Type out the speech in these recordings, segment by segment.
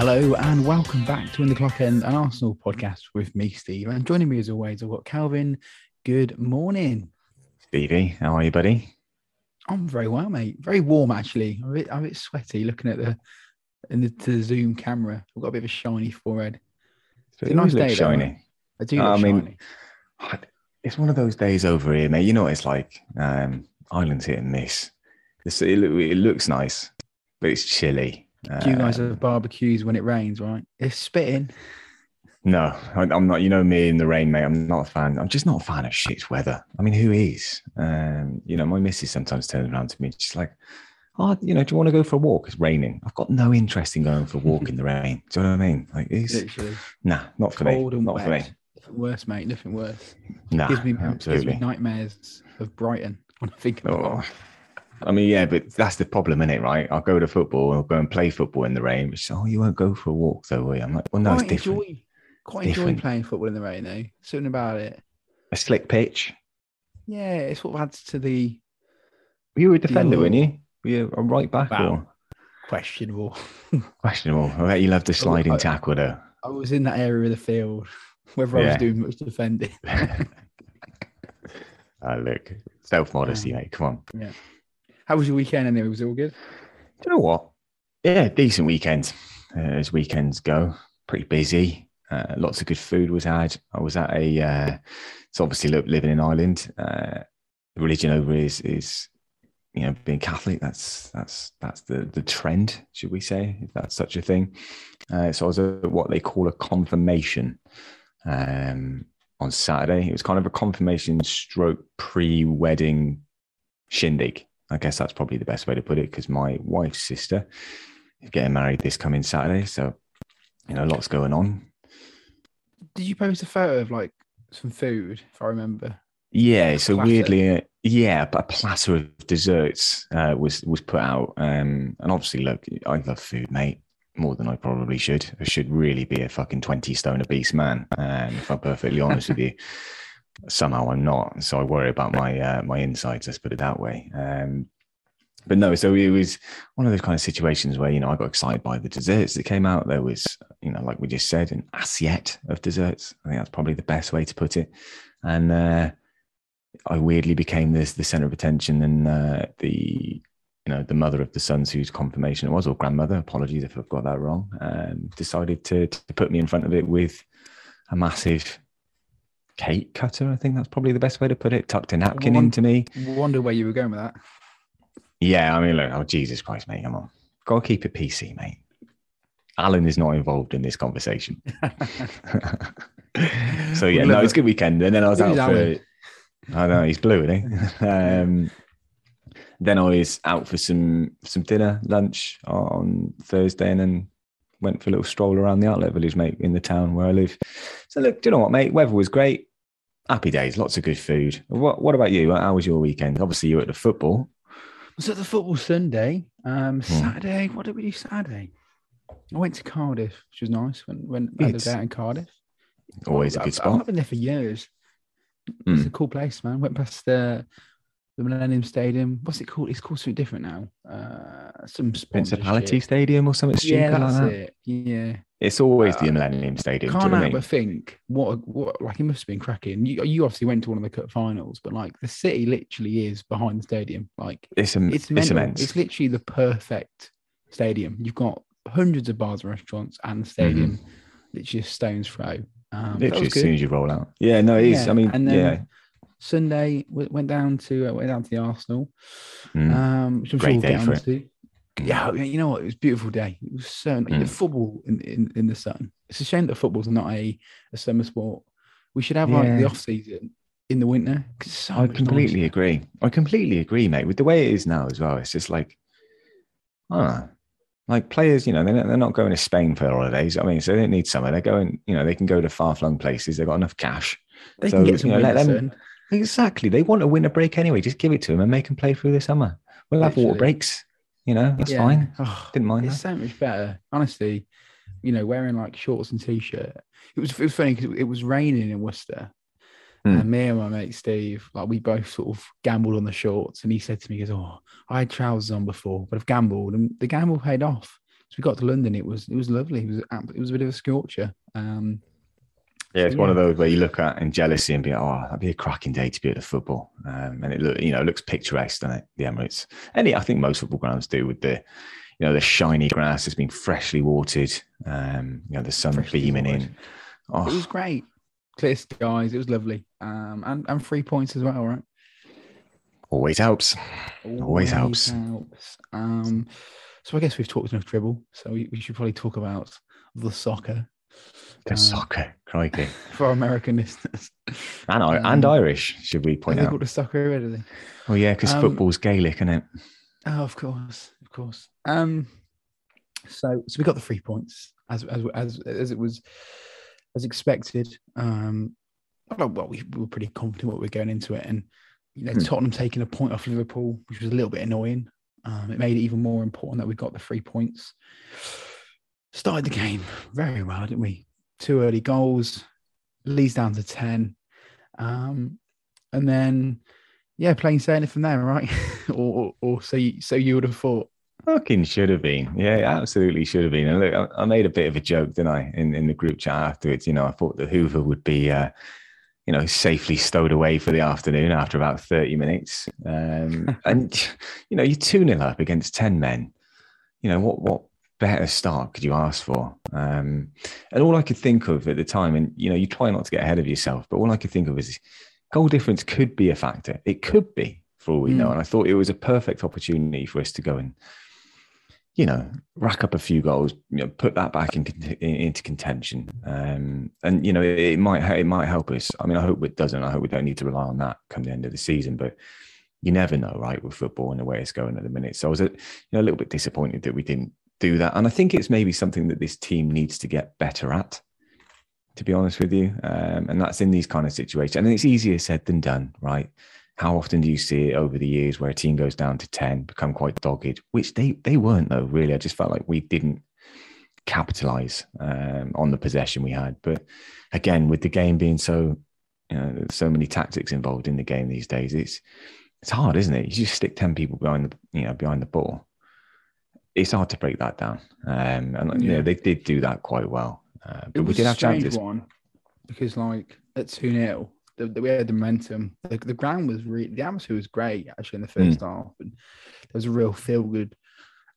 Hello and welcome back to In the Clock End, an Arsenal podcast with me, Steve. And joining me as always, I've got Calvin. Good morning. Stevie, how are you, buddy? I'm very well, mate. Very warm, actually. I'm a bit, I'm a bit sweaty looking at the in the, to the Zoom camera. I've got a bit of a shiny forehead. So It's a nice day, shiny. mate. I do look I mean, shiny. It's one of those days over here, mate. You know what it's like. Um, Ireland's hit and miss. It's, it, it looks nice, but it's chilly. Do you guys Uh, have barbecues when it rains, right? It's spitting. no, I, I'm not. You know me in the rain, mate. I'm not a fan. I'm just not a fan of shit weather. I mean, who is? Um, you know, my missus sometimes turns around to me, she's like, "Oh, you know, do you want to go for a walk? It's raining." I've got no interest in going for a walk in the rain. Do you know what I mean? Like, it's Literally. nah, not for Cold me. and Not wet. for me. Nothing worse, mate. Nothing worse. Nah, gives, me, gives absolutely. me nightmares of Brighton when I think about Oh, it. I mean, yeah, but that's the problem, is it? Right? I'll go to football, I'll go and play football in the rain. Which, oh, you won't go for a walk, though, will you? I'm like, well, no, it's different. enjoy, quite enjoy different. playing football in the rain, though. Something about it. A slick pitch. Yeah, it sort of adds to the You were a defender, Yeah. weren't you? Were you a right back Wow. or questionable. questionable? I bet you loved the sliding I- tackle, though. I was in that area of the field, whether I was doing much defending. Ah, look, self modesty, Um, mate. Come on. How was your weekend anyway? Was it all good? Do you know what? Yeah, decent weekend uh, as weekends go. Pretty busy. Uh, lots of good food was had. I was at a. Uh, it's obviously living in Ireland. Uh, religion over is is you know being Catholic. That's that's that's the the trend, should we say, if that's such a thing. Uh, so I was at what they call a confirmation um, on Saturday. It was kind of a confirmation stroke pre-wedding shindig. I guess that's probably the best way to put it because my wife's sister is getting married this coming Saturday. So, you know, lots going on. Did you post a photo of like some food, if I remember? Yeah. So Platter. weirdly, uh, yeah, but a platter of desserts uh, was was put out. Um, and obviously, look, I love food, mate, more than I probably should. I should really be a fucking twenty stone obese man. Um, if I'm perfectly honest with you. Somehow I'm not, so I worry about my uh, my insides. Let's put it that way. Um, but no, so it was one of those kind of situations where you know I got excited by the desserts that came out. There was, you know, like we just said, an assiette of desserts. I think that's probably the best way to put it. And uh, I weirdly became this the center of attention, and uh, the you know the mother of the sons whose confirmation it was, or grandmother. Apologies if I've got that wrong. Um, decided to to put me in front of it with a massive cake cutter. I think that's probably the best way to put it. Tucked a napkin One- into me. Wonder where you were going with that. Yeah, I mean, look, oh Jesus Christ, mate, come on, gotta keep it PC, mate. Alan is not involved in this conversation. so yeah, no, it's a good weekend. And then I was out for. I know he's blue, isn't he? um, then I was out for some some dinner, lunch on Thursday, and then went for a little stroll around the outlet village, mate, in the town where I live. So look, do you know what, mate? Weather was great. Happy days, lots of good food. What What about you? How was your weekend? Obviously, you were at the football. was at the football Sunday. Um, Hmm. Saturday. What did we do Saturday? I went to Cardiff, which was nice. Went went a out in Cardiff. Always a I've- good I've spot. not been there for years. It's Mm. a cool place, man. Went past the the Millennium Stadium. What's it called? It's called something different now. Uh, some Principality. Stadium or something stupid Yeah, like that. it. Yeah, It's always the Uh, Millennium Stadium. Can't I help mean? but think what what like it must have been cracking. You, you obviously went to one of the cup finals, but like the city literally is behind the stadium. Like It's, im- it's it's immense. It's literally the perfect stadium. You've got hundreds of bars and restaurants, and the stadium literally a stone's throw. Um, Literally as soon as you roll out. Yeah, no, it is. Yeah, I mean, then yeah. Sunday went down to uh, went down to the Arsenal. Mm. Um, which I'm Great sure we'll day get for it. onto. Yeah, you know what? It was a beautiful day. It was so Mm. the football in, in, in the sun. It's a shame that football's not a, a summer sport. We should have like the off season in the winter. so I completely agree. I completely agree, mate. With the way it is now as well, it's just like, ah, like players, you know, they're not, they're not going to Spain for holidays. I mean, so they don't need summer. They're going, you know, they can go to far flung places. They've got enough cash. They So, can get some you know, let them- sun. Exactly. They want a winter break anyway. Just give it to them and make them play through the summer. We'll have water breaks. You know, that's Yeah. fine. Oh, Didn't mind it's that. so much better, honestly. You know, wearing like shorts and t-shirt. It was it was funny because it was raining in Worcester, Hmm. and me and my mate Steve, like we both sort of gambled on the shorts, and he said to me, "He goes, oh, I had trousers on before, but I've gambled, and the gamble paid off. So we got to London. It was it was lovely. It was it was a bit of a scorcher. Um, Yeah, it's So, one of those where you look at in jealousy and be like, oh, that'd be a cracking day to be at the football. Um, and it look, you know, it looks picturesque, doesn't it? The Emirates. Any, I think most football grounds do with the, you know, the shiny grass that's been freshly watered. Um, you know, the sun Freshly beaming in. Oh, It was great. Clear skies. It was lovely. Um, and and three points as well, right? always helps. Always helps. helps. Um, so I guess we've talked enough dribble. So we, we should probably talk about the soccer The Um, soccer, crikey. for American listeners. And, I and um, Irish, should we point out? got the soccer already? Oh, yeah, because Um, football's Gaelic, isn't it? Oh, of course, of course. Um, so so we got the three points as as as as it was as expected. Um, well, well, we were pretty confident what we were going into it, and you know Hmm. Tottenham taking a point off Liverpool, which was a little bit annoying. Um, it made it even more important that we got the three points. Started the game very well, didn't we? Two early goals, Leeds down to ten, um, and then yeah, plain sailing from there, right? or, or or so you, so you would have thought. Fucking should have been. Yeah, absolutely should have been. And look, I, I made a bit of a joke, didn't I, in, in the group chat afterwards? You know, I thought that Hoover would be, uh, you know, safely stowed away for the afternoon after about 30 minutes. Um, and, you know, you're 2 0 up against 10 men. You know, what, what better start could you ask for? Um, and all I could think of at the time, and, you know, you try not to get ahead of yourself, but all I could think of is goal difference could be a factor. It could be, for all we know. Mm. And I thought it was a perfect opportunity for us to go and, you know, rack up a few goals, you know, put that back in, in, into contention. Um, and you know, it, it might it might help us. I mean, I hope it doesn't. I hope we don't need to rely on that come the end of the season. But you never know, right, with football and the way it's going at the minute. So I was, a, you know, a little bit disappointed that we didn't do that. And I think it's maybe something that this team needs to get better at. To be honest with you, um, and that's in these kind of situations. And it's easier said than done, right? How often do you see it over the years where a team goes down to 10, become quite dogged, which they, they weren't though, really. I just felt like we didn't capitalize um, on the possession we had. But again, with the game being so, you know, so many tactics involved in the game these days, it's it's hard, isn't it? You just stick 10 people behind the, you know, behind the ball. It's hard to break that down. Um, and you Yeah. know, they did do that quite well. Uh, It but we did have chances. one because, like, at 2 0, the, the, we had the momentum. The, the ground was really, the atmosphere was great actually in the first half. And there was a real feel good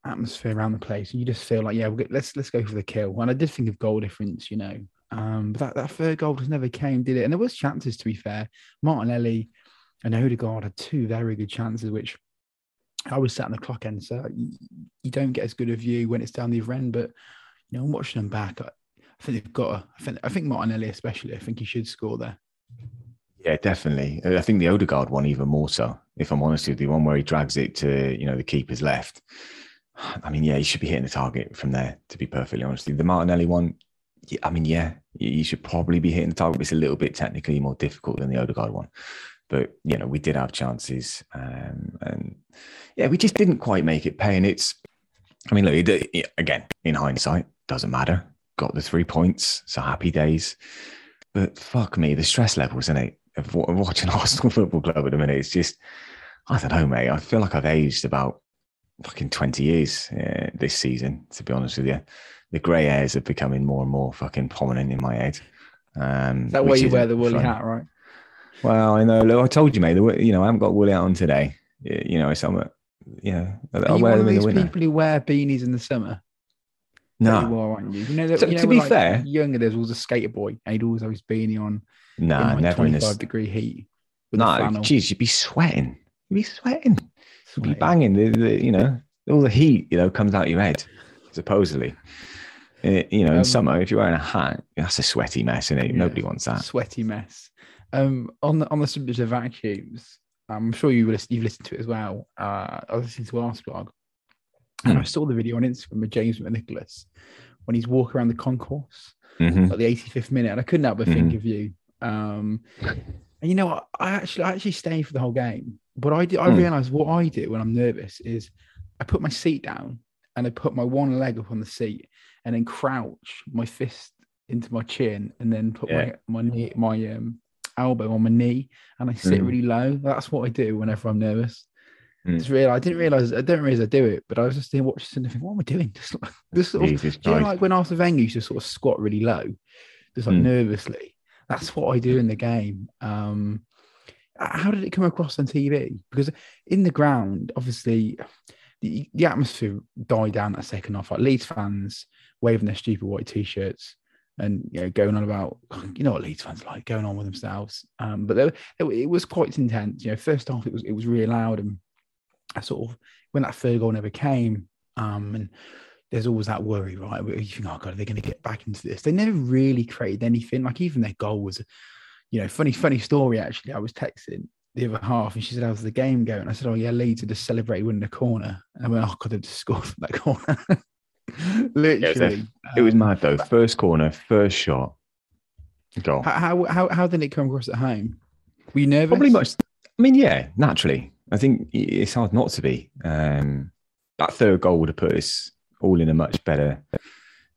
atmosphere around the place. And you just feel like, yeah, we'll get, let's let's go for the kill. And I did think of goal difference, you know. Um, but that, that third goal just never came, did it? And there was chances to be fair. Martinelli and Odegaard had two very good chances, which I was sat in the clock end, so oh, you, you don't get as good a view when it's down the other end. But you know, I'm watching them back. I, I think they've got. A, I think I think Martinelli especially. I think he should score there. Yeah, definitely. I think the Odegaard one even more so. If I'm honest with you, the one where he drags it to you know the keeper's left. I mean, yeah, he should be hitting the target from there. To be perfectly honest, the Martinelli one. Yeah, I mean, yeah, you should probably be hitting the target. It's a little bit technically more difficult than the Odegaard one. But you know, we did have chances, um, and yeah, we just didn't quite make it pay. And it's, I mean, look, it, it- again, in hindsight, doesn't matter. Got the three points, so happy days. But fuck me, the stress levels in it of watching Arsenal Football Club at the minute, it's just, I don't know, mate. I feel like I've aged about fucking 20 years uh, this season, to be honest with you. The grey hairs are becoming more and more fucking prominent in my head. Um, that way you wear the woolly fun. hat, right? Well, I know. Look, I told you, mate. The, you know, I haven't got woolly hat on today. You know, it's I'm, you know, I Are you wear one of them in the winter. people who wear beanies in the summer? That You No, are, aren't you? You know, that, So, you know to be like, fair- younger there was a skater boy, and he'd always have his beanie on no, in like never in 25 this. degree heat. No, geez, you'd be sweating. You'd be sweating. You'd be banging. The, the, you know, all the heat, you know, comes out your head, supposedly. Uh, you know, in Um, summer, if you're wearing a hat, that's a sweaty mess, is it? Yeah. Nobody wants that. sweaty mess. Um, on the on the subject of vacuums, I'm sure you listen, you've listened to it as well. Uh, I was listening to Arseblog, and I saw the video on Instagram of James McNicholas when he's walking around the concourse hmm at the 85th minute, and I couldn't help but think Mhm. of you. Um, and you know what? I actually I actually stayed for the whole game, but I did. I Hmm. realized what I do when I'm nervous is I put my seat down and I put my one leg up on the seat and then crouch my fist into my chin and then put Yeah. my my knee, my um elbow on my knee and I sit Mm. really low. That's what I do whenever I'm nervous. Mm. Just realize I didn't realize I didn't realize I do it, but I was just there watching and thinking, what am I doing? Just, like- just sort of, Jesus you know, like when Arsene Wenger used to sort of squat really low, just like Mm. nervously. That's what I do in the game. Um, how did it come across on TV? Because in the ground, obviously, the, the atmosphere died down that second half. Like Leeds fans waving their stupid white t-shirts and you know going on about you know what Leeds fans like going on with themselves. Um, but it was quite intense. You know, first half it was it was really loud and I sort of when that third goal never came. Um, and there's always that worry, right? You think, oh god, are they're going to get back into this. They never really created anything. Like even their goal was, you know, funny, funny story. Actually, I was texting the other half, and she said, "How's the game going?" I said, "Oh yeah, Leeds are just celebrating winning the corner." And I went, "Oh god, they've just scored from that corner." Literally, It was Um, mad though. First corner, first shot, goal. How, how how how did it come across at home? Were you nervous? Probably much. I mean, yeah, naturally. I think it's hard not to be. Um, that third goal would have put us all in a much better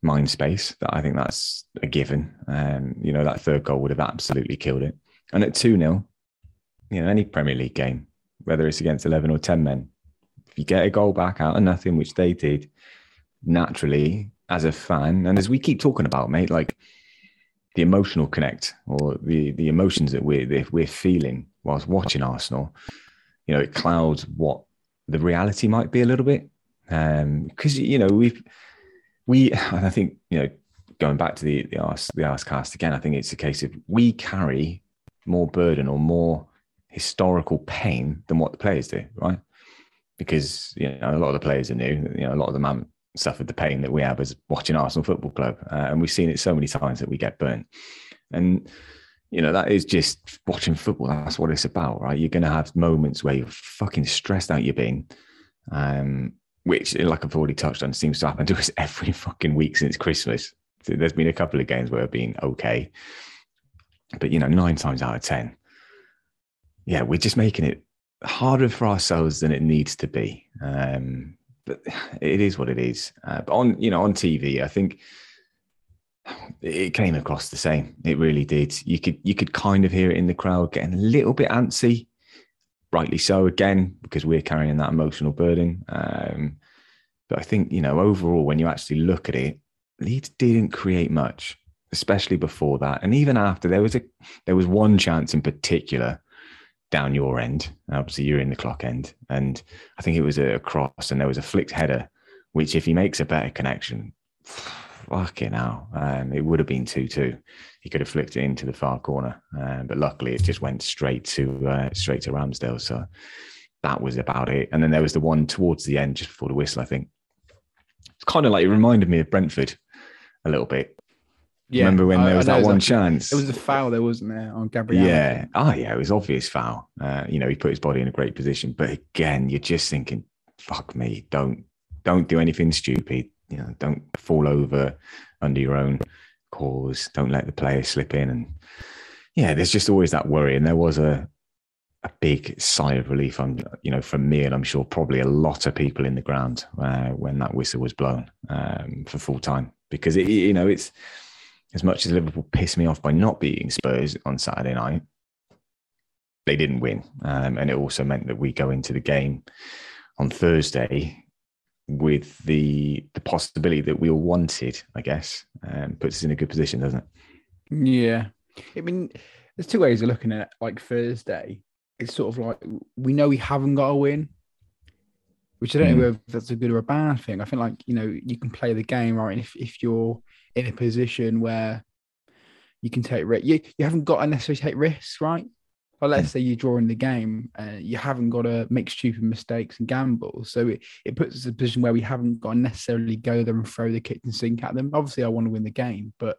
mind space. That I think that's a given. Um, you know, that third goal would have absolutely killed it. And at 2 0, you know, any Premier League game, whether it's against 11 or 10 men, if you get a goal back out of nothing, which they did, naturally, as a fan, and as we keep talking about, mate, like the emotional connect or the the emotions that we're that we're feeling whilst watching Arsenal, you know, it clouds what the reality might be a little bit. Um because you know we've we and I think you know going back to the the Ars the Arsecast again, I think it's a case of we carry more burden or more historical pain than what the players do, right? Because you know a lot of the players are new. You know, a lot of them haven't suffered the pain that we have as watching Arsenal Football Club, uh, and we've seen it so many times that we get burnt. And you know that is just watching football. That's what it's about, right? You're going to have moments where you're fucking stressed out. You're being, um, which, like I've already touched on, seems to happen to us every fucking week since Christmas. So there's been a couple of games where I've been okay, but you know, nine times out of ten, yeah, we're just making it harder for ourselves than it needs to be. Um, but it is what it is. Uh, but on you know on TV, I think it came across the same. It really did. You could you could kind of hear it in the crowd getting a little bit antsy. Rightly so, again because we're carrying that emotional burden. Um, but I think you know overall, when you actually look at it, Leeds didn't create much, especially before that, and even after. There was a there was one chance in particular down your end. Obviously, you're in the clock end, and I think it was a cross, and there was a flicked header, which if he makes a better connection, fucking hell, um, it would have been two two. He could have flicked it into the far corner, um, but luckily it just went straight to uh, straight to Ramsdale. So that was about it. And then there was the one towards the end, just before the whistle. I think it's kind of like it reminded me of Brentford a little bit. Remember when I- there was that one chance? It was a foul there, wasn't there, on Gabriel? Yeah. Oh, yeah. It was obvious foul. Uh, you know, he put his body in a great position. But again, you're just thinking, fuck me, don't don't do anything stupid. You know, don't fall over under your own cause. Don't let the player slip in. And yeah, there's just always that worry. And there was a a big sigh of relief on you know from me and I'm sure probably a lot of people in the ground uh, when that whistle was blown um, for full time because it, you know it's as much as Liverpool pissed me off by not beating Spurs on Saturday night, they didn't win. Um, and it also meant that we go into the game on Thursday with the the possibility that we all wanted, I guess, um, puts us in a good position, doesn't it? Yeah. I mean, there's two ways of looking at it. Like Thursday, it's sort of like we know we haven't got a win, which I don't Mm. know if that's a good or a bad thing. I think like, you know, you can play the game, right? And if, if you're in a position where you can take risk, you, you haven't got to necessarily take risks, right? Or let's say you're drawing the game, uh, you haven't got to make stupid mistakes and gamble. So it, it puts us in a position where we haven't got to necessarily go there and throw the kitchen sink at them. Obviously, I want to win the game, but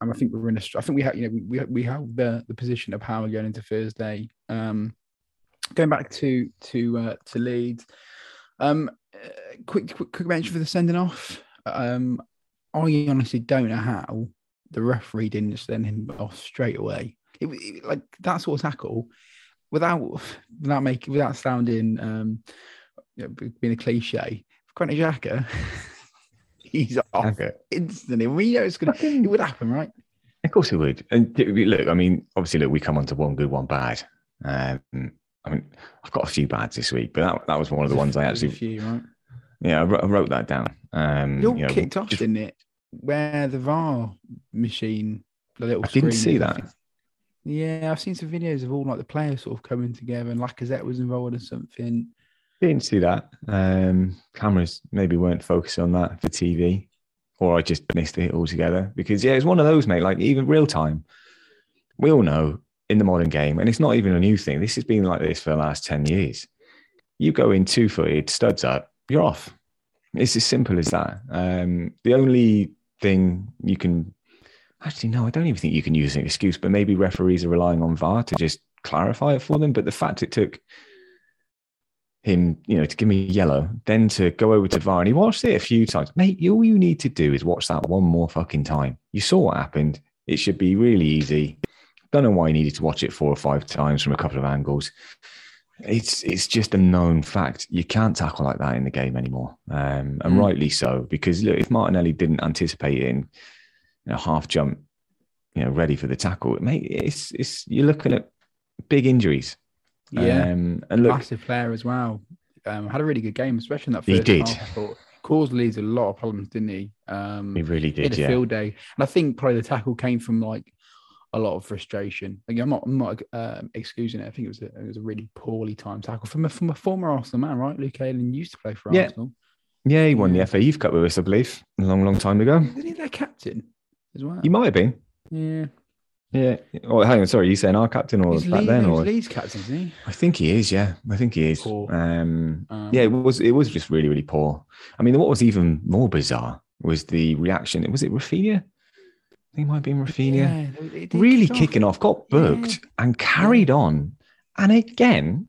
um, I think we're in a. I think we have, you know, we we have the the position of power going into Thursday. Um, going back to to uh, to Leeds. Um, uh, quick, quick quick mention for the sending off. Um, I honestly don't know how the referee didn't send him off straight away. It, was- it, like that sort of tackle, without without making without sounding um, you know, being a cliche. Granit Xhaka, he's off Okay. instantly. We know it's gonna. It would happen, right? Of course it would. And look, I mean, obviously, look, we come on to one good, one bad. Um, I mean, I've got a few bads this week, but that, that was one of the ones I actually, few, right? Yeah, I wrote, I wrote that down. Um, It all you know, kicked off, didn't it? Where the VAR machine, the little I didn't see that. Yeah, I've seen some videos of all like the players sort of coming together, and Lacazette was involved in something. Didn't see that. Um, cameras maybe weren't focused on that for TV, or I just missed it altogether. Because yeah, it's one of those, mate. Like even real time, we all know in the modern game, and it's not even a new thing. This has been like this for the last ten years. You go in two footed, studs up, you're off. It's as simple as that. Um, the only thing you can actually no, I don't even think you can use an excuse, but maybe referees are relying on VAR to just clarify it for them. But the fact it took him, you know, to give me yellow, then to go over to VAR and he watched it a few times. Mate, all you need to do is watch that one more fucking time. You saw what happened. It should be really easy. Don't know why you needed to watch it four or five times from a couple of angles. It's it's just a known fact. You can't tackle like that in the game anymore, um, and Mm. rightly so. Because look, if Martinelli didn't anticipate in you know, half jump, you know, ready for the tackle, mate, it's it's you're looking at big injuries. Yeah, um, and look, massive player as well. Um, had a really good game, especially in that He first did. half. Caused Leeds a lot of problems, didn't he? Um, he really he had did. a Yeah, field day, and I think probably the tackle came from like a lot of frustration. Like, I'm not, I'm not um, excusing it. I think it was a, it was a really poorly timed tackle from a from a former Arsenal man, right? Luke Ayling used to play for Yeah. Arsenal. yeah, he won the FA Youth Cup with us, I believe, a long, long time ago. Isn't he their captain as well? He might have been. yeah, Yeah. Oh, hang on. Sorry, you saying our captain or he's back Leeds, then? he Or Leeds captain, isn't he? I think he is. Yeah, I think he is. Um, Um, yeah, it was. It was just really, really poor. I mean, what was even more bizarre was the reaction. Was it Raphinha? I think it might be Raphinha. Yeah, it- it really kick kicking off, got booked and carried on. And again,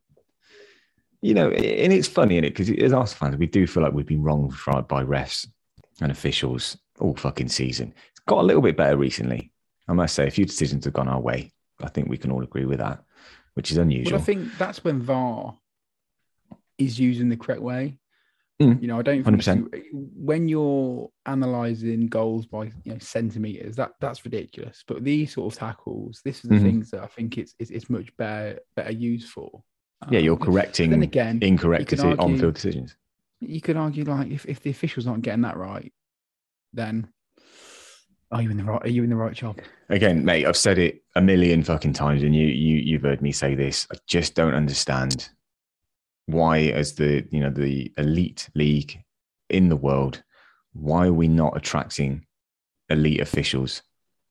you know, and it's funny in it because as Arsenal fans, we do feel like we've been wrong by refs and officials all fucking season. It's got a little bit better recently. I must say, a few decisions have gone our way. I think we can all agree with that, which is unusual. Well, I think that's when VAR is used in the correct way. Mm, You know, I don't think 100%. it's- when you're analysing goals by you know centimeters, that that's ridiculous. But these sort of tackles, this is the Mhm. things that I think it's it's, it's much better better used for. yeah, you're Um, correcting Then again, incorrect argue- on-field decisions. you could argue like if, if the officials aren't getting that right, then are you in the right? Are you in the right job? Again, mate, I've said it a million fucking times, and you you you've heard me say this. I just don't understand why, as the you know the elite league in the world, why are we not attracting elite officials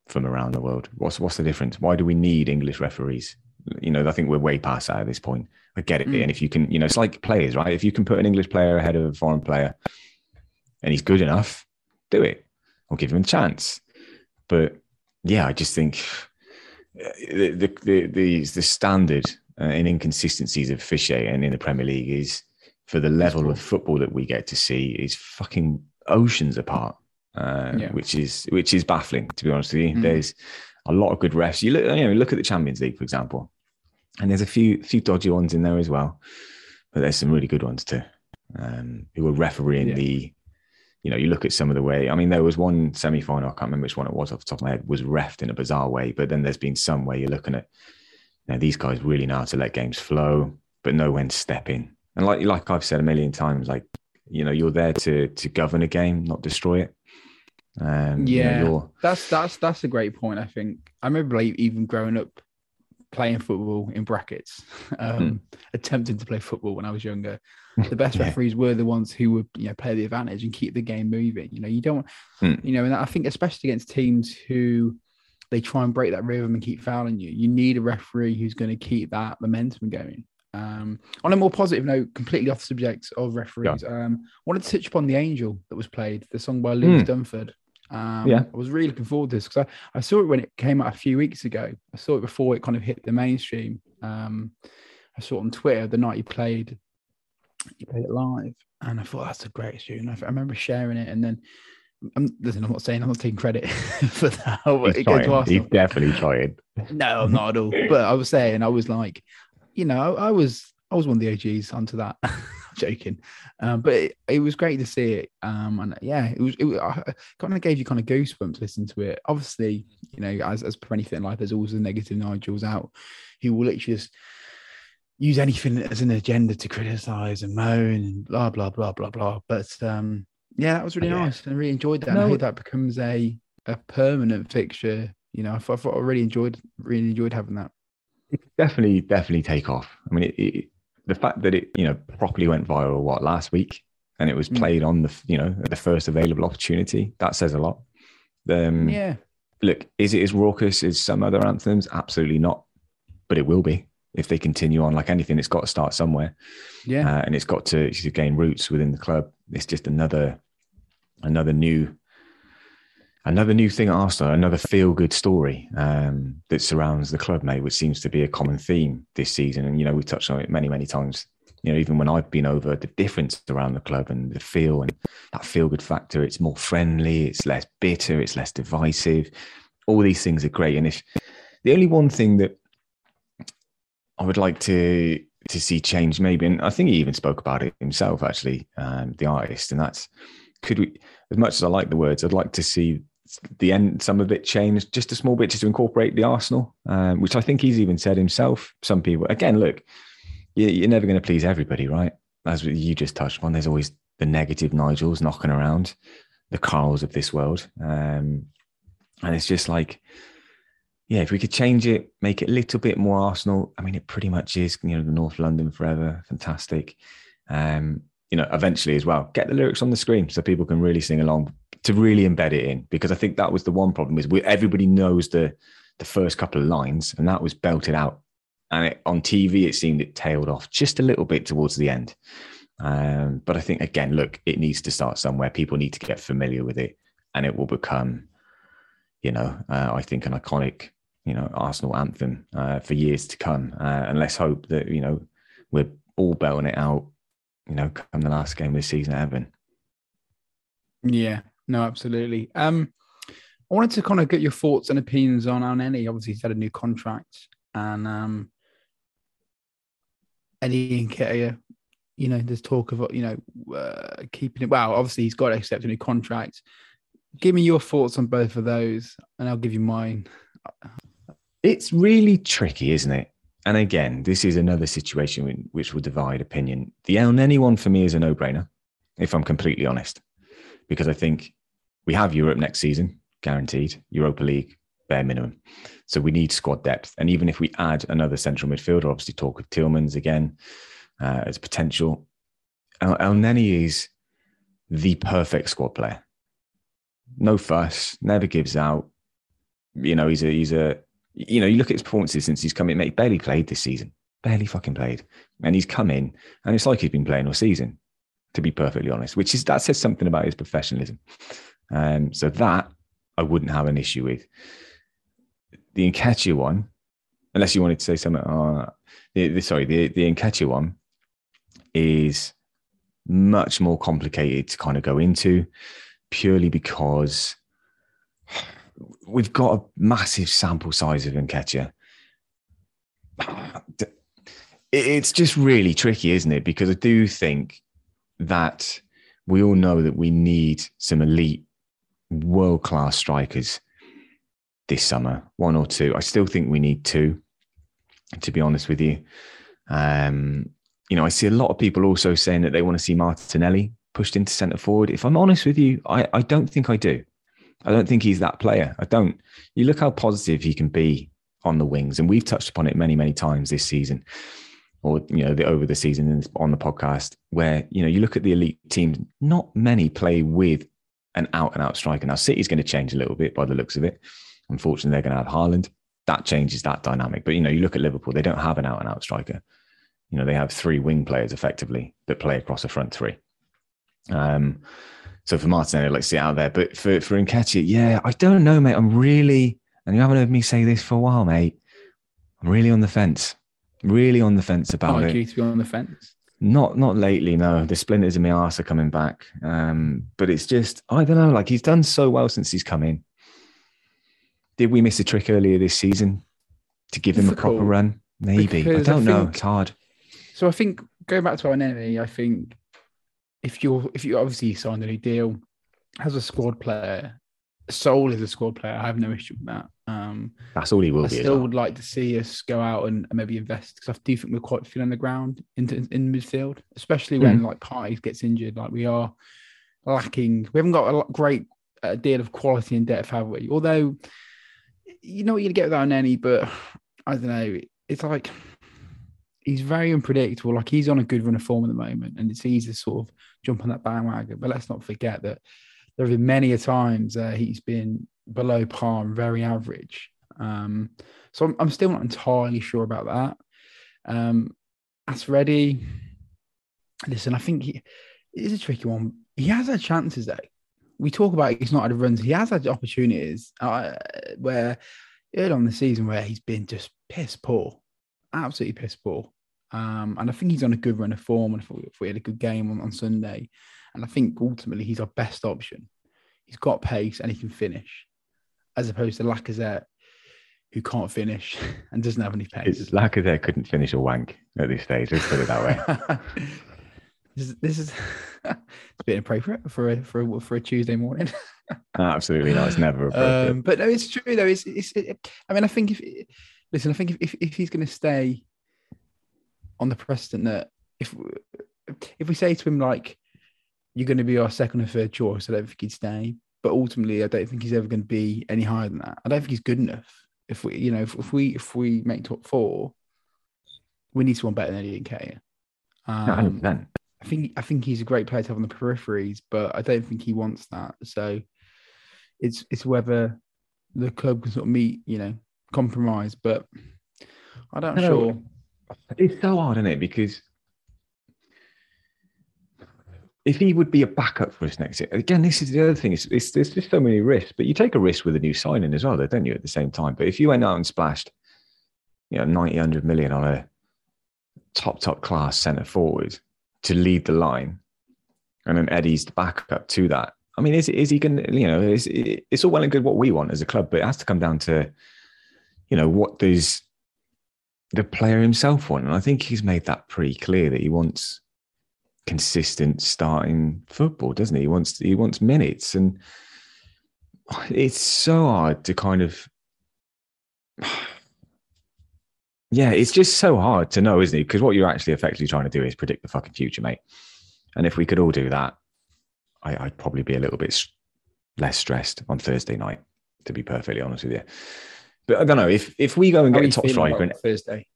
from around the world? What's what's the difference? Why do we need English referees? You know, I think we're way past that at this point. I get it, Mm. and if you can, you know, it's like players, right? If you can put an English player ahead of a foreign player, and he's good enough, do it. I'll give him a chance. But yeah, I just think uh, the the the, the, the standard uh, and inconsistencies of officiating in the Premier League is for the level poor. of football that we get to see is fucking oceans apart. Uh, Yeah. which is which is baffling to be honest with you. Mm. There's a lot of good refs. You look, you know, look at the Champions League, for example, and there's a few few dodgy ones in there as well, but there's some really good ones too. Um, who are refereeing Yeah. the, you know, you look at some of the way. I mean, there was one semi final. I can't remember which one it was off the top of my head. Was refed in a bizarre way, but then there's been some where you're looking at, you know, these guys really know how to let games flow, but know when to step in. And like like I've said a million times, like you know, you're there to to govern a game, not destroy it. Um, Yeah. you're- That's that's that's a great point. I think I remember like, even growing up playing football in brackets, um, attempting to play football when I was younger. The best. Yeah. referees were the ones who would you know play the advantage and keep the game moving. You know, you don't, Hmm. you know, and I think especially against teams who they try and break that rhythm and keep fouling you. You need a referee who's going to keep that momentum going. Um, on a more positive note, completely off the subject of referees, um, wanted to touch upon the Angel that was played, the song by Louis Hmm. Dunford. Um, Yeah. I was really looking forward to this because I, I saw it when it came out a few weeks ago. I saw it before it kind of hit the mainstream. Um, I saw it on Twitter the night he played. He played it live, and I thought that's a great tune. I, I remember sharing it, and then I'm, listen, I'm not saying I'm not taking credit for that. He's, trying. He's definitely trying. No, I'm not at all. But I was saying, I was like, you know, I was I was one of the OGs onto that. Joking, um, but it, it was great to see it. Um, and yeah, it was it I kind of gave you kind of goosebumps listening to it. Obviously, you know, as as per anything in life, there's always the negative Nigels out. who will literally just use anything as an agenda to criticize and moan and blah blah blah blah blah. But um, yeah, that was really Yeah. nice. I really enjoyed that. and I hope that becomes a a permanent fixture. You know, I thought, I thought I really enjoyed really enjoyed having that. definitely, definitely take off. I mean, it, it, the fact that it, you know, properly went viral what last week, and it was Mm. played on the, you know, the first available opportunity. That says a lot. Um, Yeah, Look, is it as raucous as some other anthems? Absolutely not. But it will be if they continue on. Like anything, it's got to start somewhere, yeah, uh, and it's got to, to gain roots within the club. It's just another, another new another new thing at Arsenal, another feel good story um, that surrounds the club, mate, which seems to be a common theme this season. And, you know, we've touched on it many, many times. You know, even when I've been over the difference around the club and the feel and that feel good factor, it's more friendly, it's less bitter, it's less divisive. All these things are great. And if the only one thing that I would like to to see change, maybe, and I think he even spoke about it himself, actually, um, the artist, and that's could we, as much as I like the words, I'd like to see the end, some of it changed just a small bit just to incorporate the Arsenal, um, which I think he's even said himself. Some people, again, look, you, you're never going to please everybody, right? As you just touched on, there's always the negative Nigels knocking around, the Carls of this world. Um, and it's just like, yeah, if we could change it, make it a little bit more Arsenal. I mean, it pretty much is, you know, the North London forever, fantastic. Um, you know, eventually as well, get the lyrics on the screen so people can really sing along to really embed it in. Because I think that was the one problem is we, everybody knows the the first couple of lines, and that was belted out. And it, on TV, it seemed it tailed off just a little bit towards the end. Um, but I think again, look, it needs to start somewhere. People need to get familiar with it, and it will become, you know, uh, I think an iconic, you know, Arsenal anthem uh, for years to come. Uh, and let's hope that you know we're all belting it out, you know, come the last game of the season at Everton. yeah. No, absolutely. Um, I wanted to kind of get your thoughts and opinions on Elneny. Obviously, he's had a new contract, and um, Eddie Nketiah, you know, there's talk of you know uh, keeping it. Well, obviously, he's got to accept a new contract. Give me your thoughts on both of those, and I'll give you mine. It's really tricky, isn't it? And again, this is another situation which will divide opinion. The Elneny one for me is a no brainer, if I'm completely honest, because I think we have Europe next season, guaranteed, Europa League, bare minimum. So we need squad depth. And even if we add another central midfielder, obviously talk of Tielemans again uh, as potential, El, El is the perfect squad player. No fuss, never gives out. You know, he's a he's a you know, you look at his performances since he's come in, mate, he barely played this season. Barely fucking played. And he's come in and it's like he's been playing all season, to be perfectly honest, which is that says something about his professionalism. Um, so that I wouldn't have an issue with. The Nketiah one, unless you wanted to say something, uh, the, the, sorry, the, the Nketiah one is much more complicated to kind of go into purely because we've got a massive sample size of Nketiah. It's just really tricky, isn't it? Because I do think that we all know that we need some elite, world class strikers this summer, one or two. I still think we need two, to be honest with you. Um, you know, I see a lot of people also saying that they want to see Martinelli pushed into centre forward. If I'm honest with you, I, I don't think I do. I don't think he's that player. I don't. You look how positive he can be on the wings, and we've touched upon it many, many times this season, or you know, the, over the season on the podcast, where you know you look at the elite teams. Not many play with an out and out striker. Now, City's going to change a little bit by the looks of it. Unfortunately, they're going to have Haaland. That changes that dynamic. But you know, you look at Liverpool; they don't have an out and out striker. You know, they have three wing players effectively that play across a front three. Um, so for Martinelli, let's see out there. But for for Nketiah, yeah, I don't know, mate. I'm really, and you haven't heard me say this for a while, mate. I'm really on the fence. Really on the fence about like it. you to be on the fence. Not not lately, no. The splinters in my arse are coming back. Um, but it's just, I don't know, like he's done so well since he's come in. Did we miss a trick earlier this season to give him a proper run? Maybe. I because I don't know. think- It's hard. So I think going back to Elneny, I think if you're if you obviously signed a new deal as a squad player, Soul is a squad player. I have no issue with that. Um, That's all he will I be. as still well. would like to see us go out and, maybe invest because I do think we're quite thin on the ground into in midfield, especially when Mm. like Partey's gets injured. Like we are lacking. We haven't got a great uh, deal of quality and depth, have we? Although you know what gonna get without any, but I don't know. It's like he's very unpredictable. Like he's on a good run of form at the moment, and it's easy to sort of jump on that bandwagon. But let's not forget that there have been many a times uh, he's been below par and very average. Um, so I'm, I'm still not entirely sure about that. Um, as ready, listen, I think he, it is a tricky one. He has had chances though. We talk about he's not had runs. He has had opportunities uh, where early on the season where he's been just piss poor, absolutely piss poor. Um, and I think he's on a good run of form. And if we, had a good game on, on Sunday, and I think ultimately he's our best option. He's got pace and he can finish, as opposed to Lacazette, who can't finish and doesn't have any pace. It's Lacazette couldn't finish a wank at this stage. Let's put it that way. this is, this is it's a bit inappropriate for a for a, for a Tuesday morning. Absolutely not. It's never appropriate. Um, but no, it's true though. It's, it's it, I mean, I think if listen, I think if if, if he's going to stay on the precedent that if if we say to him like you're going to be our second or third choice, I don't think he'd stay. But ultimately, I don't think he's ever going to be any higher than that. I don't think he's good enough. If we, you know, if, if we if we make top four, we need someone better than Eddie Nketiah. No, Um, 100%. I think I think he's a great player to have on the peripheries, but I don't think he wants that. So it's it's whether the club can sort of meet, you know, compromise. But I don't sure. It's so hard, isn't it? Because if he would be a backup for us next year, again, this is the other thing. It's, it's there's just so many risks, but you take a risk with a new signing as well, though, don't you? At the same time, but if you went out and splashed, you know, 90, 100 million on a top top class centre forward to lead the line, and then Eddie's the backup to that. I mean, is is he going? to You know, it's it's all well and good what we want as a club, but it has to come down to, you know, what does the player himself want. And I think he's made that pretty clear that he wants consistent starting football, doesn't he? He wants he wants minutes. And it's so hard to kind of Yeah, it's just so hard to know, isn't it? Because what you're actually effectively trying to do is predict the fucking future, mate. And if we could all do that, I, I'd probably be a little bit less stressed on Thursday night, to be perfectly honest with you. But I don't know if if we go and How get a top striker, and Thursday.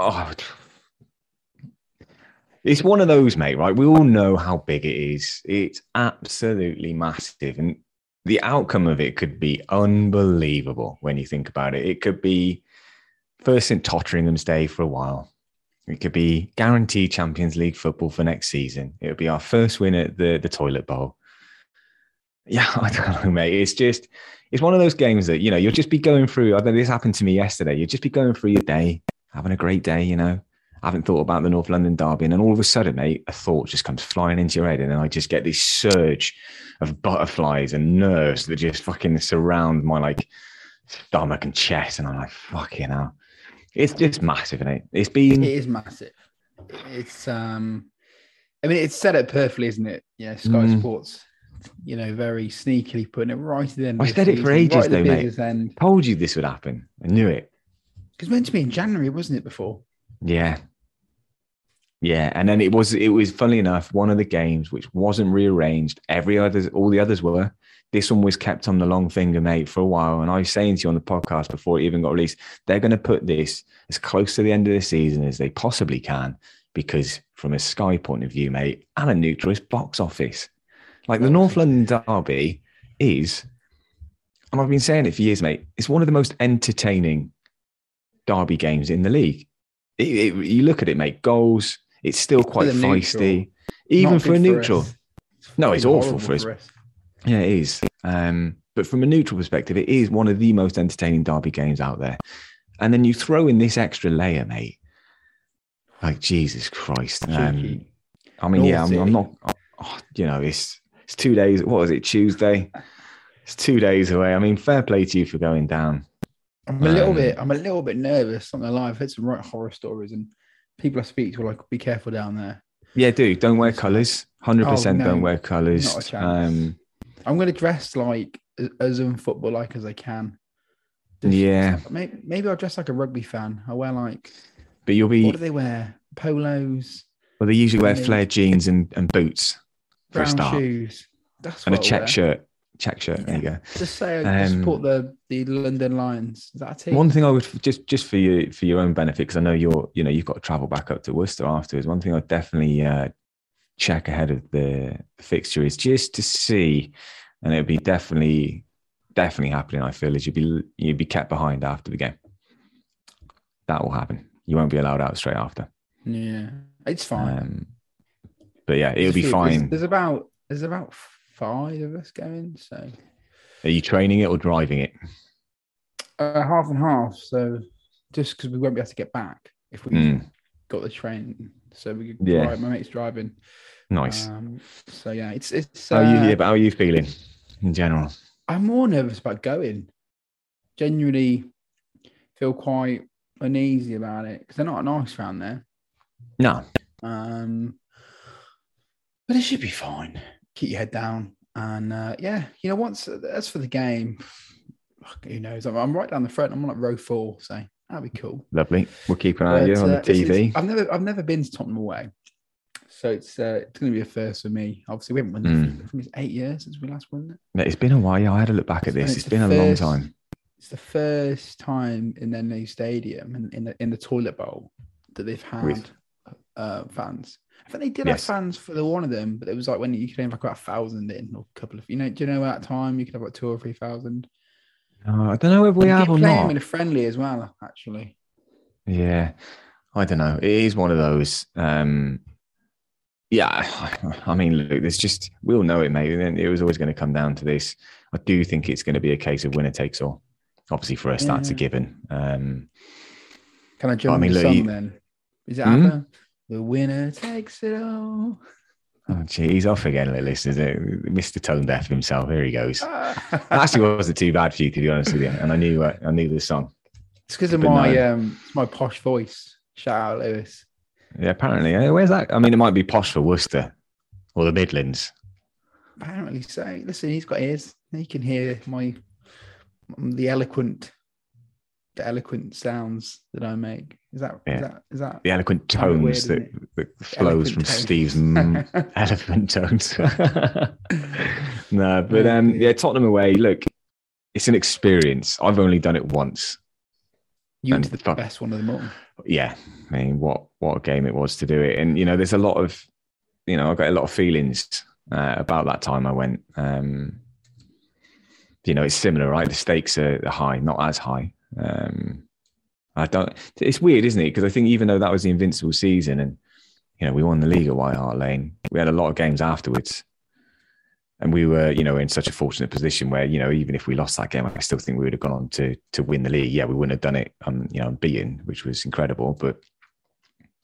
Oh, it's one of those, mate, right? We all know how big it is. It's absolutely massive. And the outcome of it could be unbelievable when you think about it. It could be first in Totteringham's day for a while. It could be guaranteed Champions League football for next season. It would be our first win at the, the toilet bowl. Yeah, I don't know, mate. It's just, it's one of those games that, you know, you'll just be going through. I know this happened to me yesterday. You'll just be going through your day, having a great day, you know. I haven't thought about the North London derby. And then all of a sudden, mate, a thought just comes flying into your head. And then I just get this surge of butterflies and nerves that just fucking surround my like stomach and chest. And I'm like, fucking hell. It's just massive, isn't it? It's been It is massive. It's um, I mean, it's set up perfectly, isn't it? Yeah, Sky Mm. Sports, you know, very sneakily putting it right at the end. I of the said it for ages right though, mate. end. told you this would happen. I knew it. Because meant to be in January, wasn't it? Before Yeah. Yeah. And then it was, it was funnily enough, one of the games which wasn't rearranged. Every others, all the others were. This one was kept on the long finger, mate, for a while. And I was saying to you on the podcast before it even got released, they're going to put this as close to the end of the season as they possibly can. Because from a Sky point of view, mate, and a neutral is box office. Like the North London Derby is, and I've been saying it for years, mate, it's one of the most entertaining derby games in the league. It, it- you look at it, mate, goals, it's still quite feisty, even Not for a neutral. us. No, it's awful for us. Yeah, it is. Um, but from a neutral perspective, it is one of the most entertaining derby games out there. And then you throw in this extra layer, mate. Like Jesus Christ. Um, I mean, yeah, I'm, I'm not. oh, you know, it's it's two days. What was it? Tuesday. It's two days away. I mean, fair play to you for going down. I'm a little Um, bit. I'm a little bit nervous. Not gonna lie. I've heard some right horror stories, and people I speak to are like, "Be careful down there." Yeah, dude, don't wear colours. Hundred percent, Oh, no, don't wear colours. not a chance. Um, I'm gonna dress like as- unfootball like as I can. Just- Yeah. Maybe, maybe I'll dress like a rugby fan. I wear like But you'll be what do they wear? Polos, well. They usually wear flared jeans and, and boots for a brown start, shoes. That's and a check shirt. Check shirt. There you go. Just say I Um, support the the London Lions. Is that a team? One thing I would just just for you for your own benefit, because I know you're you know you've got to travel back up to Worcester afterwards. One thing I'd definitely uh, check ahead of the fixture is just to see, and it'll be definitely definitely happening. I feel is you'd be you'd be kept behind after the game. That will happen. You won't be allowed out straight after. Yeah, it's fine. Um, but yeah, it'll be There's- fine. There's about there's about five of us going, so Are you training it or driving it? uh, half and half. So just because we won't be able to get back if we Mm, got the train, so we could Yeah. drive. My mate's driving. nice. Um, so yeah, it's it's. how are you? uh, Yeah, but how are you feeling in general? I'm more nervous about going. Genuinely feel quite uneasy about it because they're not nice around there. No, Um, but it should be fine. Keep your head down, and uh, yeah, you know, once as for the game, who knows? I'm, I'm right down the front. I'm on like row four, so that'd be cool. lovely. We'll keep an eye on you on uh, the it's- TV. I've never, I've never been to Tottenham away, so it's uh, it's going to be a first for me. Obviously, we haven't won. Mm. I think it's eight years since we last won it. It's been a while. Yeah, I had a look back at this. it's it's been a long time. It's the first time in their new stadium and in the in the toilet bowl that they've had With- uh, fans. I think they did Yes. have fans for the one of them, but it was like when you could have like about a thousand in or a couple of you know. Do you know at that time you could have like two or three thousand? Uh, I don't know if we have or playing not. in a friendly as well, actually. Yeah, I don't know. It is one of those. Um, yeah, I mean, look, there's just we all know it, mate. It was always going to come down to this. I do think it's going to be a case of winner takes all. Obviously, for us, that's a given. Um, Can I jump I mean, in the look, song you- then? Is it Hmm? The winner takes it all. oh, gee, he's off again, little listeners. Mr. Tone Deaf himself. Here he goes. It's actually wasn't too bad for you, to be honest with you. And I knew, uh, I knew the song. It's because of my no. um my posh voice. Shout out Lewis. Yeah, apparently. Where's that? I mean, it might be posh for Worcester or the Midlands. Apparently so. Listen, he's got ears. He can hear my the eloquent, the eloquent sounds that I make. Is that Yeah. is that is that The eloquent Sounded weird, tones that, that flows from tones. Steve's mm, elephant tones. no, but um, yeah, Tottenham away. Look, it's an experience. I've only done it once. you and into the fuck- best one of them all? Yeah, I mean, what what a game it was to do it. And you know, there's a lot of, you know, I got a lot of feelings uh, about that time I went. Um, you know, it's similar, right? The stakes are high, not as high. Um, I don't. It's weird, isn't it? Because I think even though that was the invincible season, and you know we won the league at White Hart Lane, we had a lot of games afterwards, and we were, you know, in such a fortunate position where you know even if we lost that game, I still think we would have gone on to to win the league. Yeah, we wouldn't have done it, um, you know, unbeaten, which was incredible. But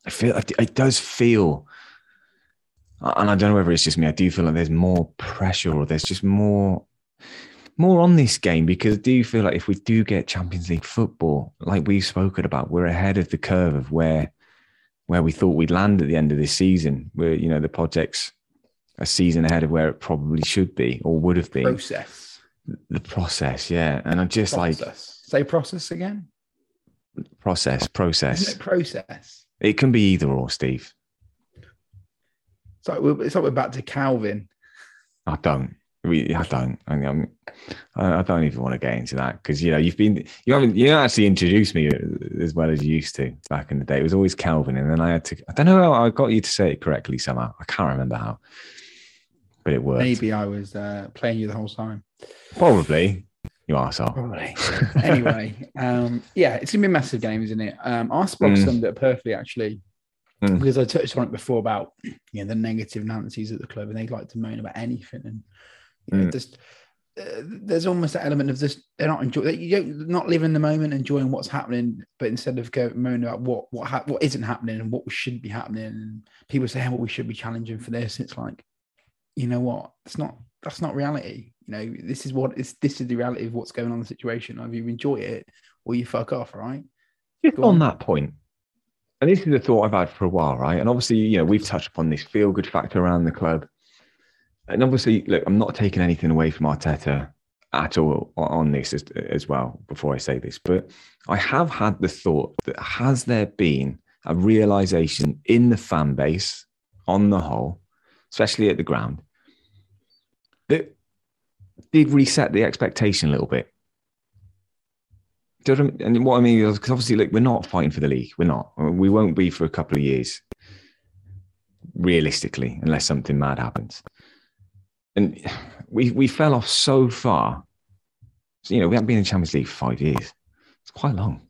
I feel it does feel, and I don't know whether it's just me. I do feel like there's more pressure, or there's just more more on this game because I do feel like if we do get Champions League football, like we've spoken about, we're ahead of the curve of where where we thought we'd land at the end of this season. Where you know the project's a season ahead of where it probably should be or would have been. Process. The process, yeah. And I'm just like. Say process again. process, Isn't process. it process? It can be either or, Steve. It's like we're, it's like we're back to Calvin. I don't. We, I don't. I, mean, I I don't even want to get into that because you know you've been you haven't you haven't actually introduced me as well as you used to back in the day. It was always Calvin, and then I had to. I don't know how I got you to say it correctly somehow. I can't remember how, but it worked. Maybe I was uh, playing you the whole time. Probably you are so. Probably. anyway, um, yeah, it's gonna be a massive game, isn't it? Um, Arsenal Mm. summed it up perfectly actually, Mm. because I touched on it before about you know the negative Nancy's at the club, and they like to moan about anything, and you know, Mm. just uh, there's almost an element of just they're not enjoying, you don't not living the moment, enjoying what's happening, but instead of go moaning about what what ha- what isn't happening and what should be happening, and people say, "Hey, what we should be challenging for this," it's like, you know what? It's not. That's not reality. You know, this is what is. This is the reality of what's going on in the situation. Either you enjoy it or you fuck off. right Just on on. that point, and this is a thought I've had for a while, right? And obviously, you know, we've touched upon this feel good factor around the club. And obviously, look, I'm not taking anything away from Arteta at all on this as, as well before I say this, but I have had the thought that has there been a realization in the fan base on the whole, especially at the ground, that did reset the expectation a little bit. And what I mean is because obviously, look, we're not fighting for the league. We're not. We won't be for a couple of years, realistically, unless something mad happens. And we we fell off so far. So, you know, we haven't been in Champions League for five years. It's quite long.